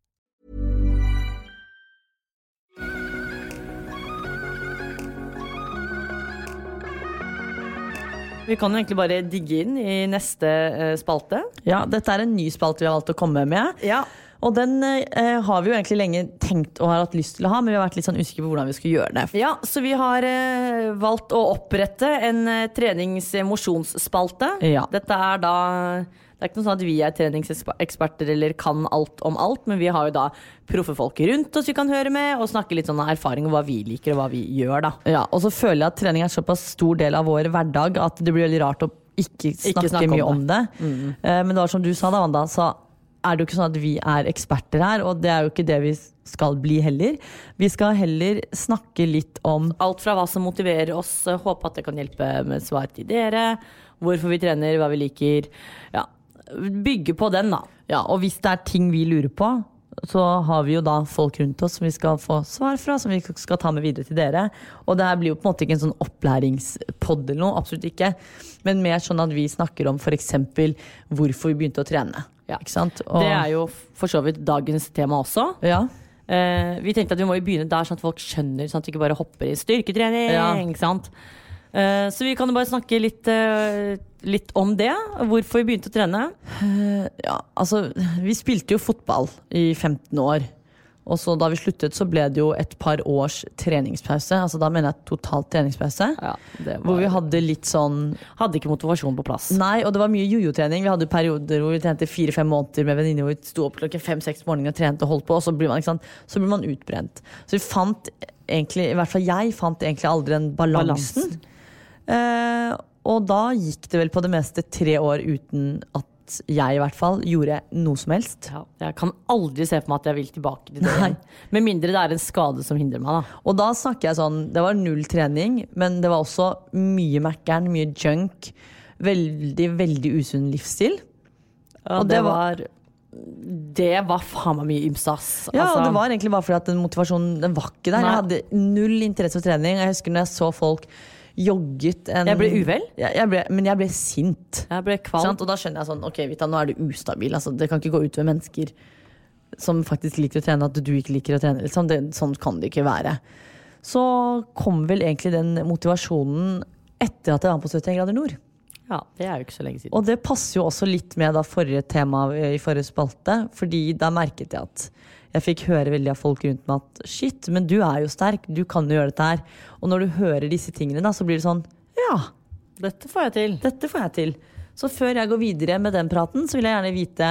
Vi kan jo egentlig bare digge inn i neste eh, spalte. ja, dette er en ny spalte vi har valgt å komme med. Ja. Og den eh, har vi jo egentlig lenge tenkt og har hatt lyst til å ha, men vi har vært litt sånn usikre på hvordan vi skulle gjøre det. Ja, så vi har eh, valgt å opprette en eh, trenings-mosjonsspalte. Ja. Dette er da Det er ikke noe sånn at vi er treningseksperter eller kan alt om alt, men vi har jo da proffe folk rundt oss vi kan høre med, og snakke litt sånn erfaring om hva vi liker og hva vi gjør, da. Ja, og så føler jeg at trening er såpass stor del av vår hverdag at det blir veldig rart å ikke snakke, snakke om mye om det. Mm. Eh, Men det var som du sa da, Wanda, så er det jo ikke sånn at vi er eksperter her, og det er jo ikke det vi skal bli heller. Vi skal heller snakke litt om Alt fra hva som motiverer oss, håpe at det kan hjelpe med svar til dere, hvorfor vi trener, hva vi liker. Ja, bygge på den, da. Ja, og hvis det er ting vi lurer på, så har vi jo da folk rundt oss som vi skal få svar fra, som vi skal ta med videre til dere. Og det her blir jo på en måte ikke en sånn opplæringspod eller noe, absolutt ikke. Men mer sånn at vi snakker om f.eks. hvorfor vi begynte å trene. Ja. Ikke sant? Og, Det er jo for så vidt dagens tema også. ja. Eh, vi tenkte at vi må jo begynne der, sånn at folk skjønner, sånn at vi ikke bare hopper i styrketrening. Ja. Ikke sant? Eh, så vi kan jo bare snakke litt, eh, litt om det. Hvorfor vi begynte å trene. ja, altså Vi spilte jo fotball i 15 år. Og så da vi sluttet, så ble det jo et par års treningspause. Altså Da mener jeg totalt treningspause. Ja, det var, Hvor vi hadde litt sånn hadde ikke motivasjon på plass. Nei, og det var mye jojo-trening. Vi hadde perioder hvor vi trente fire-fem måneder med venninner hvor vi sto opp klokken fem-seks om morgenen og trente og holdt på, og så blir man? Så blir man utbrent. Så vi fant egentlig, i hvert fall jeg fant egentlig aldri den balansen. Eh, og da gikk det vel på det meste tre år uten at jeg i hvert fall gjorde noe som helst. Ja, jeg kan aldri se for meg at jeg vil tilbake til det. Med mindre det er en skade som hindrer meg. da Og da snakker jeg sånn, det var null trening, men det var også mye Mækkern, mye junk. Veldig, veldig usunn livsstil. Ja, Og det, det var Det var faen meg mye ymse, ass. Ja, Altså, og det var egentlig bare fordi at den motivasjonen den var ikke der. Nei. Jeg hadde null interesse for trening. Jeg husker når jeg så folk jogget en Jeg ble uvel? Jeg, jeg ble, men jeg ble sint. Jeg ble? Og da skjønner jeg sånn, ok Vita, nå er du ustabil. Altså, det kan ikke gå ut utover mennesker som faktisk liker å trene, at du ikke liker å trene. Liksom. Det, sånn kan det ikke være. Så kom vel egentlig den motivasjonen etter at jeg var på 71 grader nord. Ja, det er jo ikke så lenge siden. Og det passer jo også litt med da forrige tema i forrige spalte, fordi da merket jeg at jeg fikk høre veldig av folk rundt meg at shit, men du er jo sterk, du kan jo gjøre dette her. Og når du hører disse tingene, da, så blir det sånn ja, Dette får jeg til. dette får jeg til. Så før jeg går videre med den praten, så vil jeg gjerne vite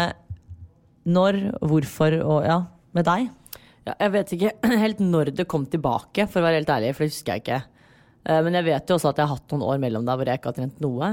når, hvorfor og ja, med deg. Ja, jeg vet ikke helt når det kom tilbake, for å være helt ærlig, for det husker jeg ikke. Eh, Men jeg vet jo også at jeg har hatt noen år mellom der hvor jeg ikke har trent noe.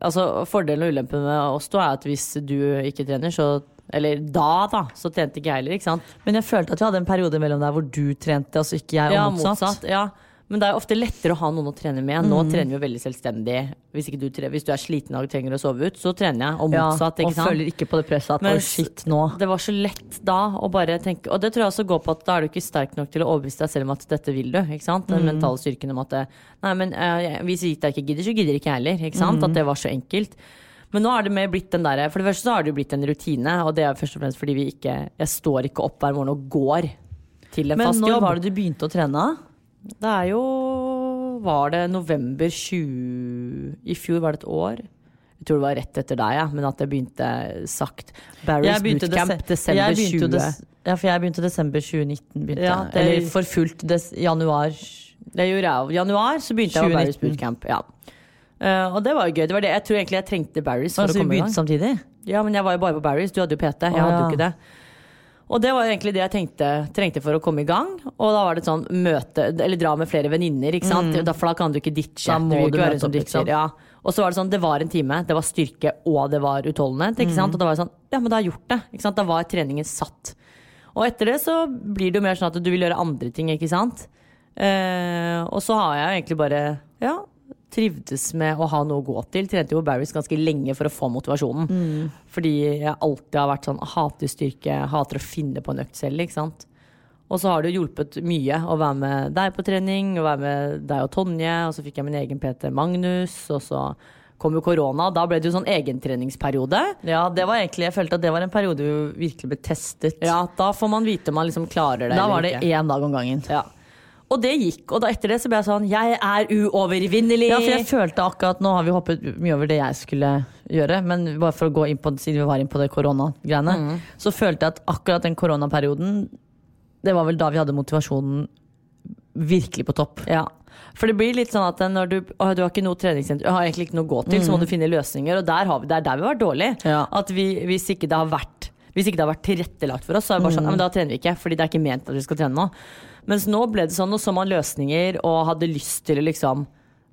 Altså, Fordelen og ulempen med oss to er at hvis du ikke trener, så Eller da, da, så trente ikke jeg heller, ikke sant. Men jeg følte at vi hadde en periode mellom der hvor du trente, og så ikke jeg, og Ja, motsatt. motsatt. Ja. Men det er jo ofte lettere å ha noen å trene med. Nå trener vi jo veldig selvstendig. Hvis, ikke du, hvis du er sliten og trenger å sove ut, så trener jeg. Og Ja, motsatt. og ikke sant? føler ikke på det presset at Men shit, nå. Det var så lett da å bare tenke Og det tror jeg også går på at da er du ikke sterk nok til å overbevise deg selv om at dette vil du. Ikke sant? Den mentale styrken om at Nei, men uh, hvis jeg ikke gidder, så gidder ikke jeg heller. Ikke sant? At det var så enkelt. Men nå har det mer blitt den der For det første så har det jo blitt en rutine, og det er først og fremst fordi vi ikke Jeg står ikke opp hver morgen og går til en Men fast når jobb. var det du begynte å trene? Det er jo Var det november 20 I fjor var det et år. Jeg tror det var rett etter deg, ja, men at jeg begynte sagt. Barry's begynte bootcamp dese- desember jo 20. des- ja, for jeg begynte desember 2019. Begynte, Ja, det- Eller for fullt des, januar. Det gjorde jeg. Januar så begynte jeg på Barry's bootcamp. Ja. Eh, og det var jo gøy. Det var det. Jeg tror egentlig jeg trengte Barry's for Altså, å komme i gang. samtidig? Ja, men jeg var jo bare på Barry's. Du hadde jo PT. Jeg Å, hadde ja. jo ikke det. Og det var jo egentlig det jeg tenkte, trengte for å komme i gang. Og da var det sånn møte, eller dra med flere venninner, ikke sant. Da, for da kan du ikke ditche. Da må du, du møte opp, ditcher. liksom. Ja. Og så var det sånn, det var en time, det var styrke og det var utholdenhet. Ikke sant? Og da var det sånn, ja men da har jeg gjort det. Ikke sant? Da var treningen satt. Og etter det så blir det jo mer sånn at du vil gjøre andre ting, ikke sant. Uh, og så har jeg egentlig bare, ja, trivdes med å ha noe å gå til. Trente jo Barris ganske lenge for å få motivasjonen. Fordi jeg alltid har vært sånn hater styrke, hater å finne på en økt selv, ikke sant. Og så har det jo hjulpet mye å være med deg på trening, å være med deg og Tonje, og så fikk jeg min egen PT Magnus, og så kom jo korona, da ble det jo sånn egentreningsperiode. Ja, det var egentlig, jeg følte at det var en periode vi virkelig ble testet. Ja, da får man vite om man liksom klarer det da var det ikke. én dag om gangen. Ja. Og det gikk, og da etter det så ble jeg sånn, jeg er uovervinnelig. Ja, for jeg følte akkurat Nå har vi hoppet mye over det jeg skulle gjøre, men bare for å gå inn på siden vi var inn på det koronagreiene, så følte jeg at akkurat den koronaperioden, det var vel da vi hadde motivasjonen virkelig på topp. Ja, for det blir litt sånn at når du, å, du har ikke noe treningssenter, har egentlig ikke noe å gå til, så må du finne løsninger, og der har vi, det er der vi har vært dårlige. Ja. At vi, hvis ikke det har vært hvis ikke det har vært tilrettelagt for oss, så er det bare sånn, ja, men da trener vi ikke, fordi det er ikke ment at vi skal trene nå. Mens nå ble det sånn, og så man løsninger og hadde lyst til liksom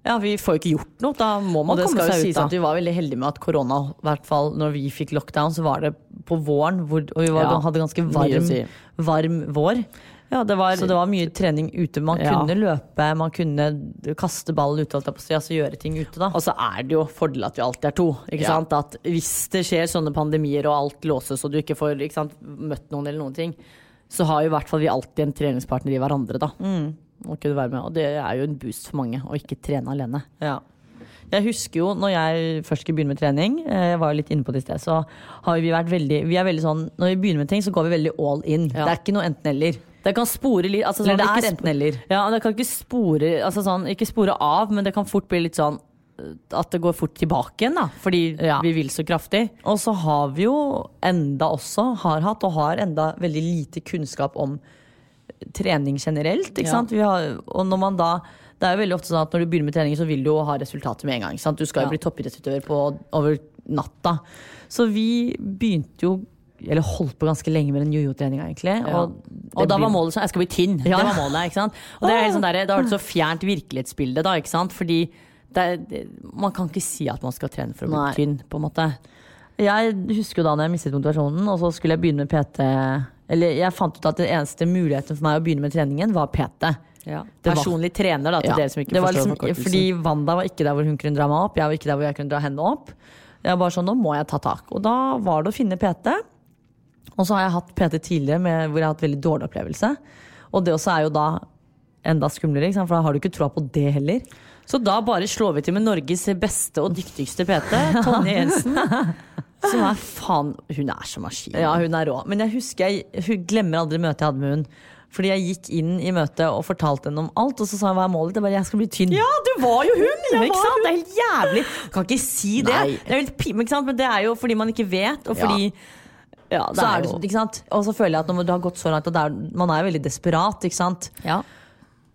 Ja, vi får jo ikke gjort noe, da må man komme seg sies ut at vi var veldig heldige med at korona, i hvert fall når vi fikk lockdown, så var det på våren, hvor, og vi var, Ja, hadde ganske varm, si. varm vår. Ja, det var, Så det var mye trening ute. Man Ja. kunne løpe, man kunne kaste ball ute, altså gjøre ting ute, da. Og så er det jo fordel at vi alltid er to. Ja. sant? At hvis det skjer sånne pandemier og alt låses og du ikke får ikke sant, møtt noen eller noen ting, så har jo i hvert fall vi alltid en treningspartner i hverandre, da. Og, kunne være med. og det er jo en boost for mange å ikke trene alene. Ja. Jeg husker jo når jeg først skulle begynne med trening, eh, jeg var jo litt inne på det i sted, så har vi vært veldig Vi er veldig sånn Når vi begynner med ting, så går vi veldig all in. Ja. Det er ikke noe enten-eller. Det kan spore litt altså, sånn, det er enten-eller. Ja, det kan ikke spore altså, sånn, Ikke spore av, men det kan fort bli litt sånn at det går fort tilbake igjen, da. Fordi Ja. vi vil så kraftig. Og så har vi jo enda også, har hatt og har enda veldig lite kunnskap om trening generelt. Ikke Ja. sant? Vi har, og når man da det er jo veldig ofte sånn at Når du begynner med trening, så vil du jo ha resultater med en gang. Ikke sant? Du skal jo Ja. bli toppidrettsutøver over natta. Så vi begynte jo eller holdt på ganske lenge med den jojo-treninga, egentlig. Ja. Og, Og da var målet sånn, jeg skal bli tynn. Ja. Det var målet, ikke sant? Og det er helt sånn der, Da har du så fjernt virkelighetsbildet, da, ikke sant? Fordi er- man kan ikke si at man skal trene for å bli Nei. tynn, på en måte. Jeg husker jo da når jeg mistet motivasjonen, og så skulle jeg begynne med PT Eller jeg fant ut at den eneste muligheten for meg å begynne med treningen, var PT. Ja. Personlig var- trener, da, til Ja, dere som ikke forstår liksom, forkortelsen. Fordi Wanda var ikke der hvor hun kunne dra meg opp, jeg var ikke der hvor jeg kunne dra henne opp. Jeg var sånn, nå må jeg ta tak. Og da var det å finne PT. Og så har jeg hatt PT tidligere med, hvor jeg har hatt veldig dårlig opplevelse. Og det også er jo da enda skumlere, for da har du ikke troa på det heller. Så da bare slår vi til med Norges beste og dyktigste PT, Tonje Jensen. Som er faen Hun er så maskin. Ja, hun er rå. Men jeg husker, jeg hun glemmer aldri møtet jeg hadde med hun. Fordi jeg gikk inn i møtet og fortalte henne om alt, og så sa hun hva er målet? Jeg bare, jeg skal bli tynn. Ja, du var jo hun! Jeg ikke sant? Det er helt jævlig. Kan ikke si det. Nei. Det er helt pi- men, ikke sant? men det er jo fordi man ikke vet, og fordi ja. det så er er det, sånn, ikke sant? Og så føler jeg at når du har gått så langt, og er, man er jo veldig desperat, ikke sant? ja.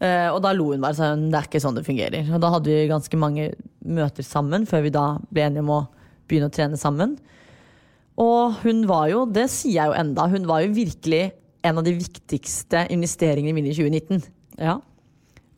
Eh, og da lo hun bare sånn, det er ikke sånn det fungerer. Og da hadde vi ganske mange møter sammen før vi da ble enige om å begynne å trene sammen. Og hun var jo, det sier jeg jo enda, hun var jo virkelig en av de viktigste investeringene mine i 2019. ja.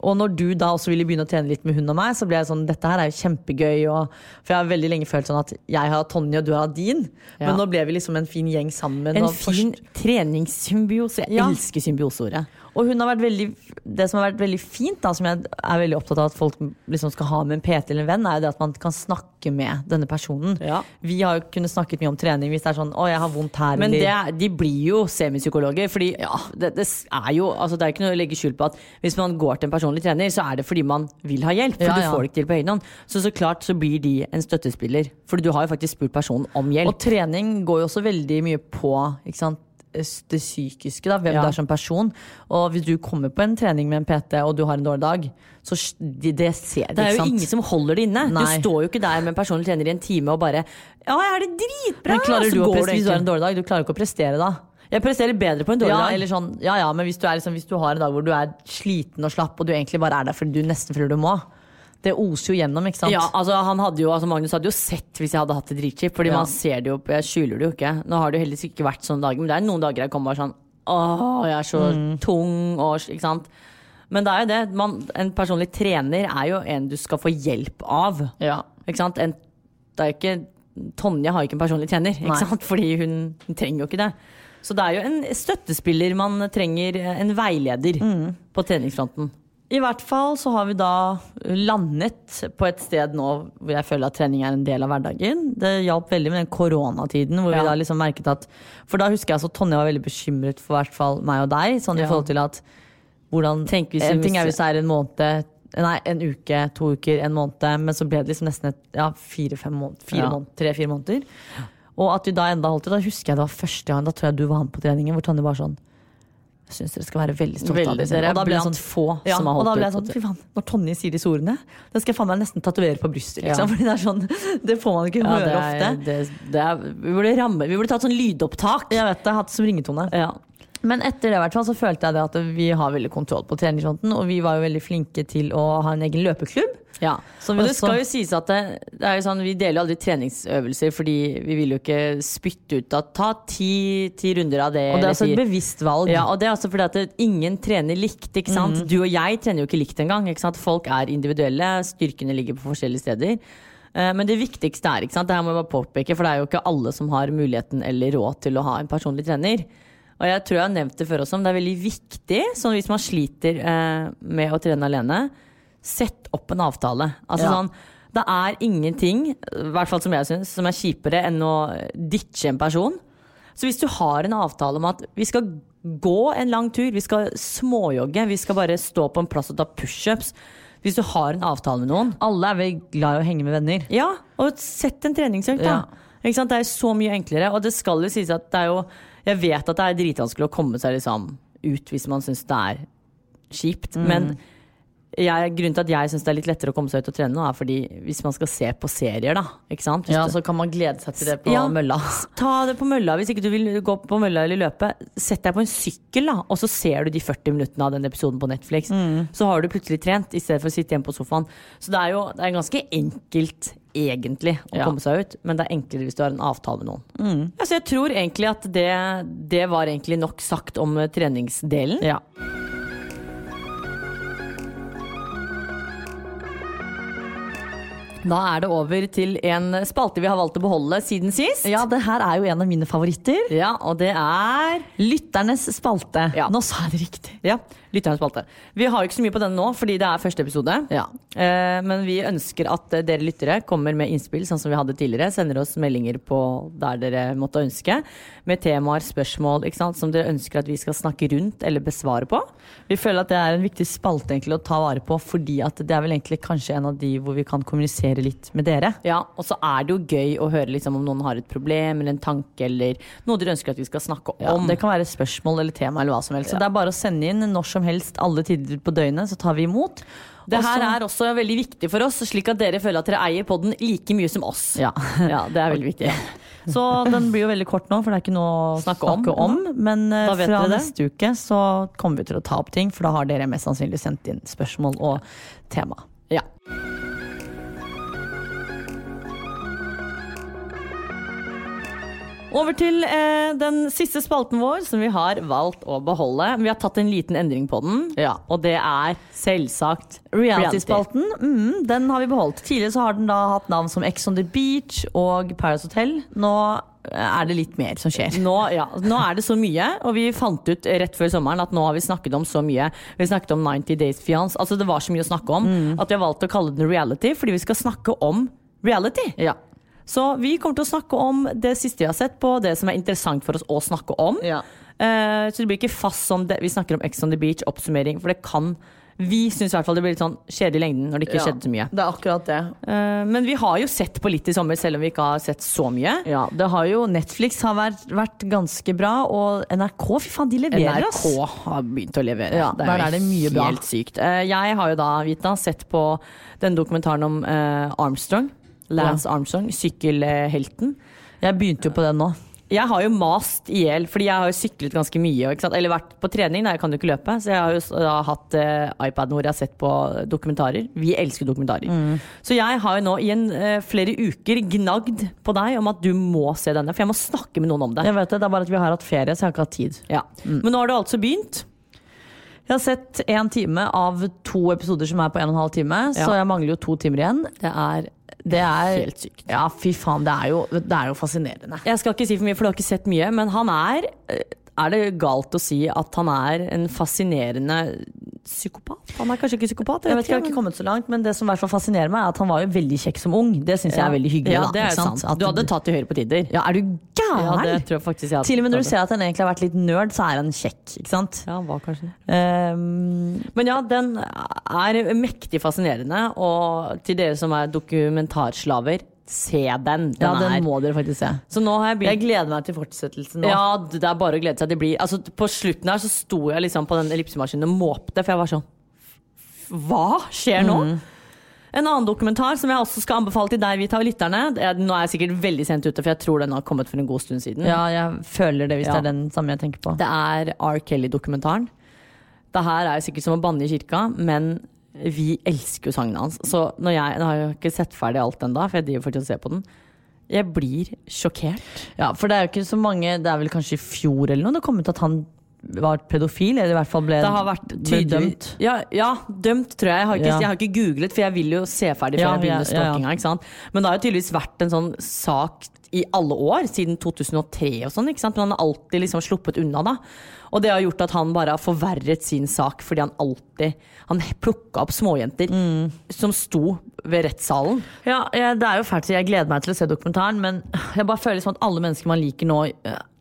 Og når du da også ville begynne å trene litt med hun og meg, så ble jeg sånn, dette her er jo kjempegøy. Og, for jeg har veldig lenge følt sånn at jeg har Tonje og du har din. Ja. Men nå ble vi liksom en fin gjeng sammen. En fin treningssymbiose. Jeg Ja. elsker symbioseordet. Og hun har vært veldig, det som har vært veldig fint, da, som jeg er veldig opptatt av at folk liksom skal ha med en PT eller en venn, er jo det at man kan snakke med denne personen. Ja. Vi har jo kunnet snakket mye om trening hvis det er sånn 'Å, jeg har vondt her', Men det, de blir jo semipsykologer. Fordi det, det er jo altså Det er ikke noe å legge skjul på at hvis man går til en personlig trener, så er det fordi man vil ha hjelp. For Ja, du får det ikke til på egen hånd. Så så klart så blir de en støttespiller. Fordi du har jo faktisk spurt personen om hjelp. Og trening går jo også veldig mye på ikke sant, det psykiske, da, hvem Ja. du er som person. Og hvis du kommer på en trening med en PT og du har en dårlig dag, så det, det ser det er ikke jo sant? ingen som holder det inne. Nei. Du står jo ikke der med en personlig trener i en time og bare Ja, jeg har det dritbra! Men klarer du å prestere, hvis du har en dårlig dag, du klarer ikke å prestere da? Jeg presterer bedre på en dårlig Ja, dag. eller sånn, ja, ja, men hvis du, er liksom, hvis du har en dag hvor du er sliten og slapp, og du egentlig bare er der fordi du nesten føler du må, det oser jo gjennom, ikke sant? Ja, altså, han hadde jo, altså Magnus hadde jo sett hvis jeg hadde hatt det dritkjipt. Fordi Ja. man ser det jo, jeg skjuler det jo ikke. Nå har det jo heldigvis ikke vært sånne dager, men det er noen dager jeg kommer bare sånn Åh, jeg er så Mm. tung, og ikke sant. Men det er jo det. Man, en personlig trener er jo en du skal få hjelp av. Ja. Ikke sant? En, det er ikke Tonje har ikke en personlig trener, ikke Nei. sant? fordi hun, hun trenger jo ikke det. Så det er jo en støttespiller man trenger, en veileder Mm. på treningsfronten. I hvert fall så har vi da landet på et sted nå hvor jeg føler at trening er en del av hverdagen. Det hjalp veldig med den koronatiden hvor Ja. vi da liksom merket at For da husker jeg at Tonje var veldig bekymret for hvert fall meg og deg, sånn i forhold til at hvordan En ting er hvis det er en måned Nei, en uke, to uker, en måned, men så ble det liksom nesten et, ja, fire-fem måneder, fire Ja. måneder, tre-fire måneder. Og at vi da enda holdt det, da husker jeg det var første gang, da tror jeg du var med på treningen, hvor Tonje var sånn syns dere skal være veldig stolte Veldig, av dere er Og da ble jeg sånn, få ja, som har og da ble jeg sånn, fy faen, Når Tonje sier disse ordene, da skal jeg faen meg nesten tatovere på brystet. Liksom, Ja. Fordi det er sånn, det får man ikke Ja, høre det er, ofte. det, det er, vi burde ramme Vi burde tatt sånn lydopptak. Jeg vet det, hatt som ringetone. Ja. Men etter det hvert fall så følte jeg det at vi har veldig kontroll på treningsfronten, og vi var jo veldig flinke til å ha en egen løpeklubb. Ja. Og det skal jo sies at det, det er jo sånn, Vi deler jo aldri treningsøvelser, fordi vi vil jo ikke spytte ut at ta ti, ti runder av det. Og det er altså også et bevisst valg. Ja, og det er også fordi at ingen trener likt. ikke sant? Mm. Du og jeg trener jo ikke likt engang. ikke sant? Folk er individuelle, styrkene ligger på forskjellige steder. Eh, Men det viktigste er, ikke sant? det her må jeg bare påpeke, for det er jo ikke alle som har muligheten eller råd til å ha en personlig trener. Og jeg tror jeg har nevnt det før også, men det er veldig viktig, sånn hvis man sliter eh, med å trene alene, sett opp en avtale. Altså Ja. sånn, det er ingenting, i hvert fall som jeg syns, som er kjipere enn å ditche en person. Så hvis du har en avtale om at vi skal gå en lang tur, vi skal småjogge, vi skal bare stå på en plass og ta pushups Hvis du har en avtale med noen Alle er vel glad i å henge med venner. Ja, og sett en treningsøkt, da. Ja. Det er så mye enklere. Og det skal jo sies at det er jo Jeg vet at det er dritvanskelig å komme seg liksom ut hvis man syns det er kjipt. Mm. Men jeg, grunnen til at jeg syns det er litt lettere å komme seg ut og trene nå, er fordi hvis man skal se på serier, da. Ikke sant? Hvis Ja, du- Så kan man glede seg til det på Ja. mølla. Ta det på mølla. Hvis ikke du vil gå på mølla eller løpe, sett deg på en sykkel, da. Og så ser du de 40 minuttene av den episoden på Netflix. Så har du plutselig trent, i stedet for å sitte hjemme på sofaen. Så det er jo det er ganske enkelt, egentlig, å Ja. komme seg ut. Men det er enklere hvis du har en avtale med noen. Altså, jeg tror egentlig at det, det var egentlig nok sagt om eh, treningsdelen. Ja. Da er det over til en spalte vi har valgt å beholde siden sist. ja, det her er jo en av mine favoritter. Ja, og det er Lytternes spalte. Ja. Nå sa jeg det riktig. Ja, lytternes spalte. Vi har jo ikke så mye på denne nå, fordi det er første episode. Ja. Eh, men vi ønsker at eh, dere lyttere kommer med innspill, sånn som vi hadde tidligere. Sender oss meldinger på der dere måtte ønske, med temaer, spørsmål, ikke sant, som dere ønsker at vi skal snakke rundt eller besvare på. Vi føler at det er en viktig spalte egentlig å ta vare på, fordi at det er vel egentlig kanskje en av de hvor vi kan kommunisere litt med dere. Ja, og så er det jo gøy å høre liksom om noen har et problem eller en tanke eller noe dere ønsker at vi skal snakke Ja, om. det kan være spørsmål eller tema eller hva som helst. Så det er bare å sende inn når som helst, alle tider på døgnet, så tar vi imot. Det her er også veldig viktig for oss, slik at dere føler at dere eier podden like mye som oss. Ja. Ja, det er veldig viktig. Så den blir jo veldig kort nå, for det er ikke noe å Snakke snakke, om. om. Men eh, fra neste uke så kommer vi til å ta opp ting, for da har dere mest sannsynlig sendt inn spørsmål og tema. Ja. Over til eh, den siste spalten vår, som vi har valgt å beholde. Vi har tatt en liten endring på den, Ja. og det er selvsagt Reality-spalten, mm, den har vi beholdt. Tidligere så har den da hatt navn som Ex on the Beach og Paris Hotel. Nå eh, er det litt mer som skjer. Nå, ja, nå er det så mye, og vi fant ut rett før sommeren at nå har vi snakket om så mye. Vi snakket om 90 Days Fiance. Altså det var så mye å snakke om at vi har valgt å kalle den reality, fordi vi skal snakke om reality. Ja. Så vi kommer til å snakke om det siste vi har sett på, det som er interessant for oss å snakke om. Ja. Eh, så det blir ikke fast som det. vi snakker om Ex on the Beach, oppsummering, for det kan Vi syns i hvert fall det blir litt sånn kjedelig i lengden når det ikke Ja. skjedde så mye. Det er akkurat det. Eh, men vi har jo sett på litt i sommer, selv om vi ikke har sett så mye. Ja, det har jo Netflix har vært, vært ganske bra, og NRK, fy faen, de leverer, ass. NRK har begynt å levere. Ja, der jo er det mye bra. sykt. Eh, Jeg har jo da, Vita, sett på den dokumentaren om eh, Armstrong. Lance Armstrong, sykkelhelten. Jeg begynte jo på den nå. Jeg har jo mast i hjel, fordi jeg har jo syklet ganske mye. Eller vært på trening, da, jeg kan jo ikke løpe. Så jeg har jo da hatt uh, iPaden hvor jeg har sett på dokumentarer. Vi elsker dokumentarer. Mm. Så jeg har jo nå i en, uh, flere uker gnagd på deg om at du må se denne. For jeg må snakke med noen om det. Jeg vet det, det er bare at vi har hatt ferie, så jeg har ikke hatt tid. Ja. Men nå har du altså begynt. Jeg har sett én time av to episoder som er på en og en halv time, Ja. så jeg mangler jo to timer igjen. Det er Det er Helt sykt. Ja, fy faen, det er jo, det er jo fascinerende. Jeg skal ikke si for mye, for du har ikke sett mye, men han er eh, Er det galt å si at han er en fascinerende psykopat? Han er kanskje ikke psykopat? Jeg vet ikke, jeg har ikke kommet så langt, men det som i hvert fall fascinerer meg, er at han var jo veldig kjekk som ung. Det syns jeg er veldig hyggelig. Ja, det er sant? At Du hadde tatt til høyre på tider. Ja, er du Ja, gæren? det tror jeg faktisk jeg hadde. Til og med når du ser at han egentlig har vært litt nerd, så er han kjekk. Ikke sant? Ja, han var kanskje. Ehm, Men ja, den er mektig fascinerende, og til dere som er dokumentarslaver, se den. Den ja, er den må dere faktisk se. Så nå har jeg begynt Jeg gleder meg til fortsettelsen nå. Ja, det er bare å glede seg. Det blir, altså, på slutten her så sto jeg liksom på den ellipsemaskinen og måpte, for jeg var sånn Hva skjer nå? En annen dokumentar som jeg også skal anbefale til deg, Vita, og lytterne. Er, nå er jeg sikkert veldig sent ute, for jeg tror den har kommet for en god stund siden. Ja, jeg føler det hvis Ja. det er den samme jeg tenker på. Det er R. Kelly-dokumentaren. Det her er sikkert som å banne i kirka, men vi elsker jo sangen hans. Så når jeg, jeg har jo ikke sett ferdig alt ennå, for jeg driver fortsatt og ser på den. Jeg blir sjokkert. Ja, for det er jo ikke så mange Det er vel kanskje i fjor eller noe det kom ut at han var pedofil, eller i hvert fall ble, Det har vært ble dømt. Ja, ja, dømt tror jeg. Jeg har, ikke, Ja. jeg har ikke googlet, for jeg vil jo se ferdig før Ja, jeg begynner stalkinga. Men det har jo tydeligvis vært en sånn sak i alle år, siden 2003 og sånn. Men han har alltid liksom sluppet unna, da. Og det har gjort at han bare har forverret sin sak, fordi han alltid Han plukka opp småjenter Mm. som sto ved rettssalen. Ja, det er jo fælt, så jeg gleder meg til å se dokumentaren, men jeg bare føler som at alle mennesker man liker nå,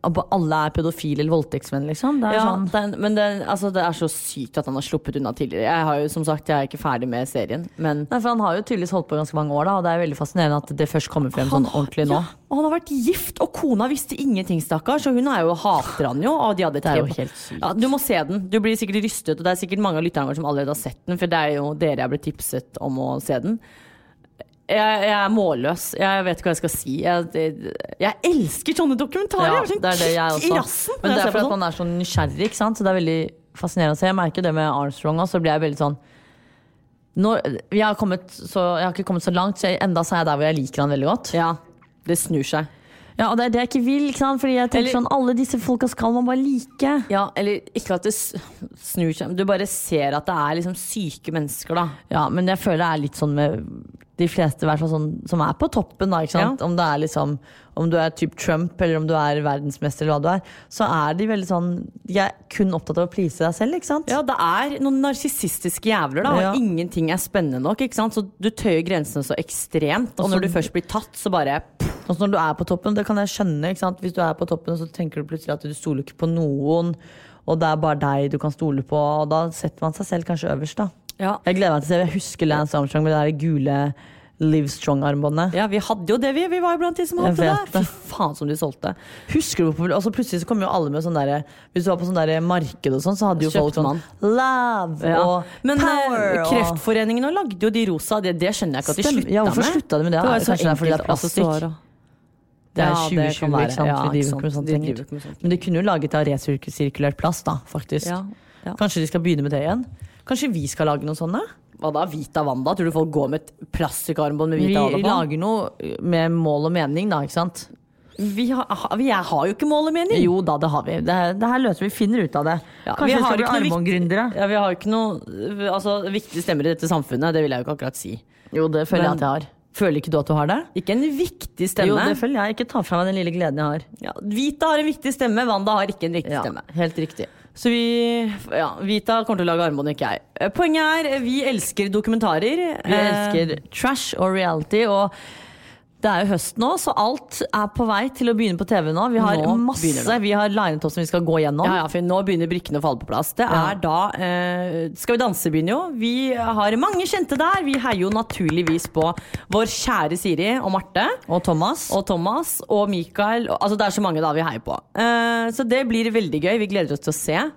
alle er pedofile eller voldtektsmenn, liksom. Det Ja, sånn den, men det, altså, det er så sykt at han har sluppet unna tidligere. Jeg har jo som sagt, jeg er ikke ferdig med serien, men Nei, for Han har jo tydeligvis holdt på ganske mange år, da, og det er veldig fascinerende at det først kommer frem sånn ordentlig nå. Ja, og han har vært gift, og kona visste ingenting, stakkars. Og hun er jo, hater han jo. Og de hadde tre-. Ja, du må se den. Du blir sikkert rystet, og det er sikkert mange av lytterne våre som allerede har sett den. For det er jo dere jeg ble tipset om å se den. Jeg, jeg er målløs. Jeg vet ikke hva jeg skal si. Jeg, det, jeg elsker sånne dokumentarer! Ja, sånn det er det jeg også. rassen Men det er fordi sånn. man er så nysgjerrig, ikke sant? så det er veldig fascinerende å se. Jeg merker det med Armstrong også, så blir jeg veldig sånn når, jeg, har kommet så, jeg har ikke kommet så langt, så jeg, enda så er jeg der hvor jeg liker han veldig godt. Ja, det snur seg. Ja, Og det er det jeg ikke vil, ikke sant? Fordi jeg tenker Eller- sånn alle disse folka skal man bare like. Ja, eller ikke at det snur seg, du bare ser at det er liksom syke mennesker, da. Ja, men jeg føler det er litt sånn med de fleste i hvert fall sånn, som er på toppen. Da? Ja. Om det er liksom Om du er typ Trump eller om du er verdensmester, eller hva du er, så er de veldig sånn De er kun opptatt av å please deg selv, ikke sant? Ja, det er noen narsissistiske jævler, da. Ja. Og ingenting er spennende nok. ikke sant? Så du tøyer grensene så ekstremt. Og Og så- når du først blir tatt, så bare Og når du er på toppen, det kan jeg skjønne. Ikke sant? Hvis du er på toppen, så tenker du plutselig at du stoler ikke på noen. Og det er bare deg du kan stole på, og da setter man seg selv kanskje øverst. da Ja. Jeg gleder meg til å se, jeg husker Lance Armstrong med det der gule Live Strong-armbåndet. Ja, vi hadde jo det, vi. Vi var jo blant de som hadde det. det. Fy faen som de solgte. Husker du Og så Plutselig så kom jo alle med sånn derre Hvis du var på sånn derre marked og sånn, så hadde jo folk sånn. Love Ja. og Men power eh, og Kreftforeningen og lagde jo de rosa, det, det skjønner jeg ikke at de slutta ja, hvorfor med. slutta de med det? var Er så kanskje det er fordi det er accessoar Det er Ja, det 2020, kan være. ikke sant? Ja, Vi driver ikke med sånt. De med sånt. Men de kunne jo laget av resirkulert plast, da, faktisk. Ja, ja. Kanskje de skal begynne med det igjen? Kanskje vi skal lage noen sånne? Hva da? Vita Wanda? Tror du folk går med et plastikkarmbånd med Vi Vita Wanda på? Vi lager noe med mål og mening, da, ikke sant? Vi har, vi har jo ikke mål og mening. Jo da, det har vi. Det, det her løser vi. Finner ut av det. Ja, Kanskje vi skal bli armbåndgründere? Ja, vi har jo ikke noe altså, viktige stemmer i dette samfunnet, det vil jeg jo ikke akkurat si. Jo, det føler jeg at jeg har. Føler ikke du at du har det? Ikke en viktig stemme. Jo, det føler jeg. Ikke ta fra meg den lille gleden jeg har. ja, Vita har en viktig stemme, Wanda har ikke en viktig Ja, stemme. helt riktig. Så vi Ja, Vita kommer til å lage armbånd, ikke jeg. Eh, Poenget er, vi elsker dokumentarer. Vi elsker trash og reality, og det er jo høst nå, så alt er på vei til å begynne på TV nå. Vi har Nå masse vi har linet opp som vi skal gå gjennom. Ja, ja, for nå begynner brikkene å falle på plass. Det Ja. er da eh, Skal vi danse begynner jo. Vi har mange kjente der. Vi heier jo naturligvis på vår kjære Siri og Marte. Og Thomas. Og Thomas og Mikael. Altså Det er så mange da vi heier på. Eh, så det blir veldig gøy. Vi gleder oss til å se.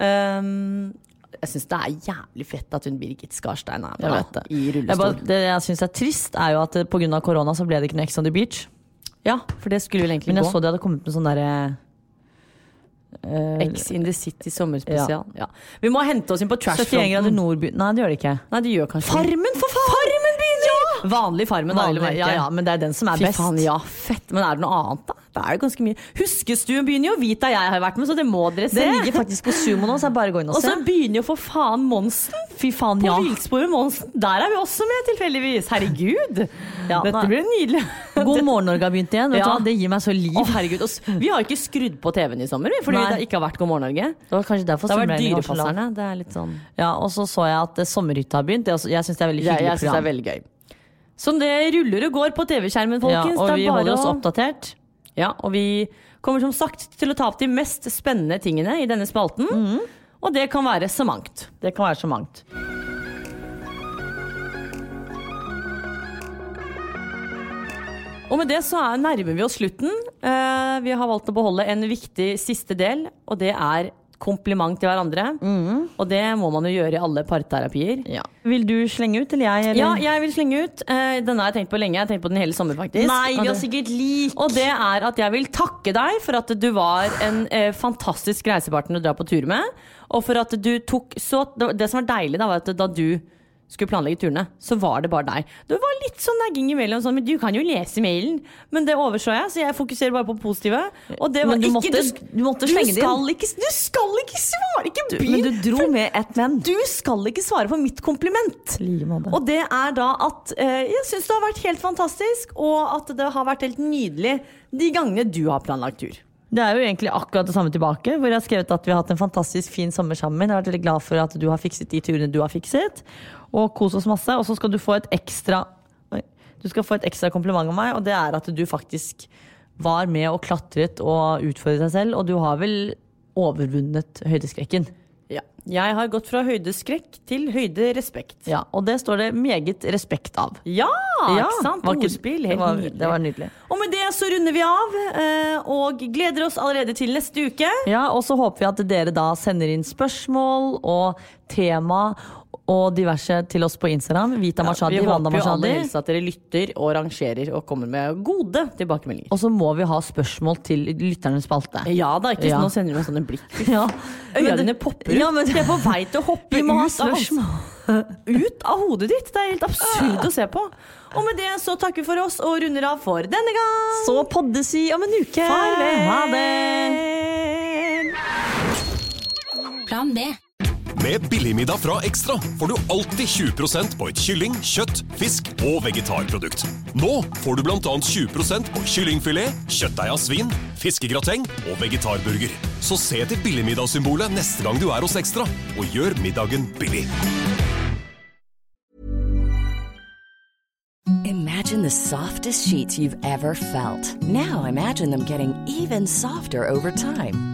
Um, jeg syns det er jævlig fett at hun Birgit Skarstein er med Jeg da, det. i Jeg rullestol. bare, det jeg syns er trist, er jo at pga. på grunn av korona så ble det ikke noe Ex on the Beach. Ja, for det skulle vel egentlig gå. Men jeg gå. så de hadde kommet med sånn derre uh, X in the City sommerspesial. Ja. Vi må hente oss inn på 71 grader nordby Nei, det gjør det ikke. Nei, det gjør kanskje Farmen, for faen! Vanlig Farmen, da, Vanlig, ja, ja, men det er den som er Fy best. faen, ja, fett. Men er det noe annet, da? Det er det ganske mye. Huskestuen begynner jo. å vite jeg har vært med, så det må dere se. Den ligger faktisk på Sumo nå, så jeg bare gå inn og Og så begynner jo for faen Monsen. Fy faen, På ja. På med Monsen. Der er vi også med, tilfeldigvis. Herregud. Ja, Dette blir nydelig. God morgen Norge har begynt igjen. Vet Ja. Det gir meg så liv. Oh, herregud. Vi har ikke skrudd på TV-en i sommer, fordi Nei. det ikke har vært God morgen Norge. Det var kanskje derfor Det strømregningen var så. Det er litt sånn Ja, og så så jeg at eh, Sommerhytta har begynt. Det Jeg syns det er veldig hyggelig det er program. Så det ruller og går på TV-skjermen, folkens. Ja, og vi holder oss oppdatert. Ja, og vi kommer som sagt til å ta opp de mest spennende tingene i denne spalten. Mhm. Og det kan være så mangt. Det kan være så mangt. Og med det så er, nærmer vi oss slutten. Eh, vi har valgt å beholde en viktig siste del, og det er kompliment til hverandre. Og det må man jo gjøre i alle parterapier. Ja. Vil du slenge ut, eller jeg? Eller? Ja, jeg vil slenge ut. Eh, denne har jeg tenkt på lenge. Jeg har tenkt på den hele sommer, faktisk. Nei, vi har sikkert lik. Og det er at jeg vil takke deg for at du var en eh, fantastisk reisepartner å dra på tur med. Og for at du tok så Det, det som var deilig, da, var at da du skulle planlegge turene, så var det bare deg. Det var litt sånn nagging imellom, sånn, men du kan jo lese mailen. Men det overså jeg, så jeg fokuserer bare på positive. Og det var Men du ikke, måtte- du måtte slenge inn. skal ikke, du skal ikke svare! Ikke begynn! men du dro med ett men. Du skal ikke svare på mitt kompliment. like måte. Og det er da at eh, jeg syns det har vært helt fantastisk, og at det har vært helt nydelig de gangene du har planlagt tur. Det er jo egentlig akkurat det samme tilbake, hvor jeg har skrevet at vi har hatt en fantastisk fin sommer sammen. Jeg har vært veldig glad for at du har fikset de turene du har fikset, og kos oss masse. Og så skal du få et ekstra Du skal få et ekstra kompliment av meg, og det er at du faktisk var med og klatret og utfordret deg selv, og du har vel overvunnet høydeskrekken. Jeg har gått fra høydeskrekk til høyderespekt. Ja, og det står det meget respekt av. Ja, Ja, ikke sant? Ordspill. det Helt var- nydelig. det var nydelig. Og med det så runder vi av, eh, og gleder oss allerede til neste uke. Ja, og så håper vi at dere da sender inn spørsmål og tema og diverse til oss på Instagram. Vita Mashadi, vi Wanda håper jo alle helst at dere lytter og rangerer og kommer med gode tilbakemeldinger. Og så må vi ha spørsmål til lytternes spalte. Ja da, ikke Ja. Nå sender du meg sånne blikk. Ja. Øynene dine popper ut. Ja, men- Jeg er på vei til å hoppe Vi må ha ut, av, spørsmål. ut av hodet ditt. Det er helt absurd å se på. Og med det så takker vi for oss og runder av for denne gang. Så poddes vi om en uke. Farvel. Ha det. Plan B. Med Billigmiddag fra Ekstra får du alltid 20 på et kylling, kjøtt, fisk og vegetarprodukt. Nå får du bl.a. 20 på kyllingfilet, kjøttdeig av svin, fiskegrateng og vegetarburger. Så se til billigmiddagssymbolet neste gang du er hos Ekstra, og gjør middagen billig. Imagine the softest sheets you've ever felt. Now imagine them getting even softer over time.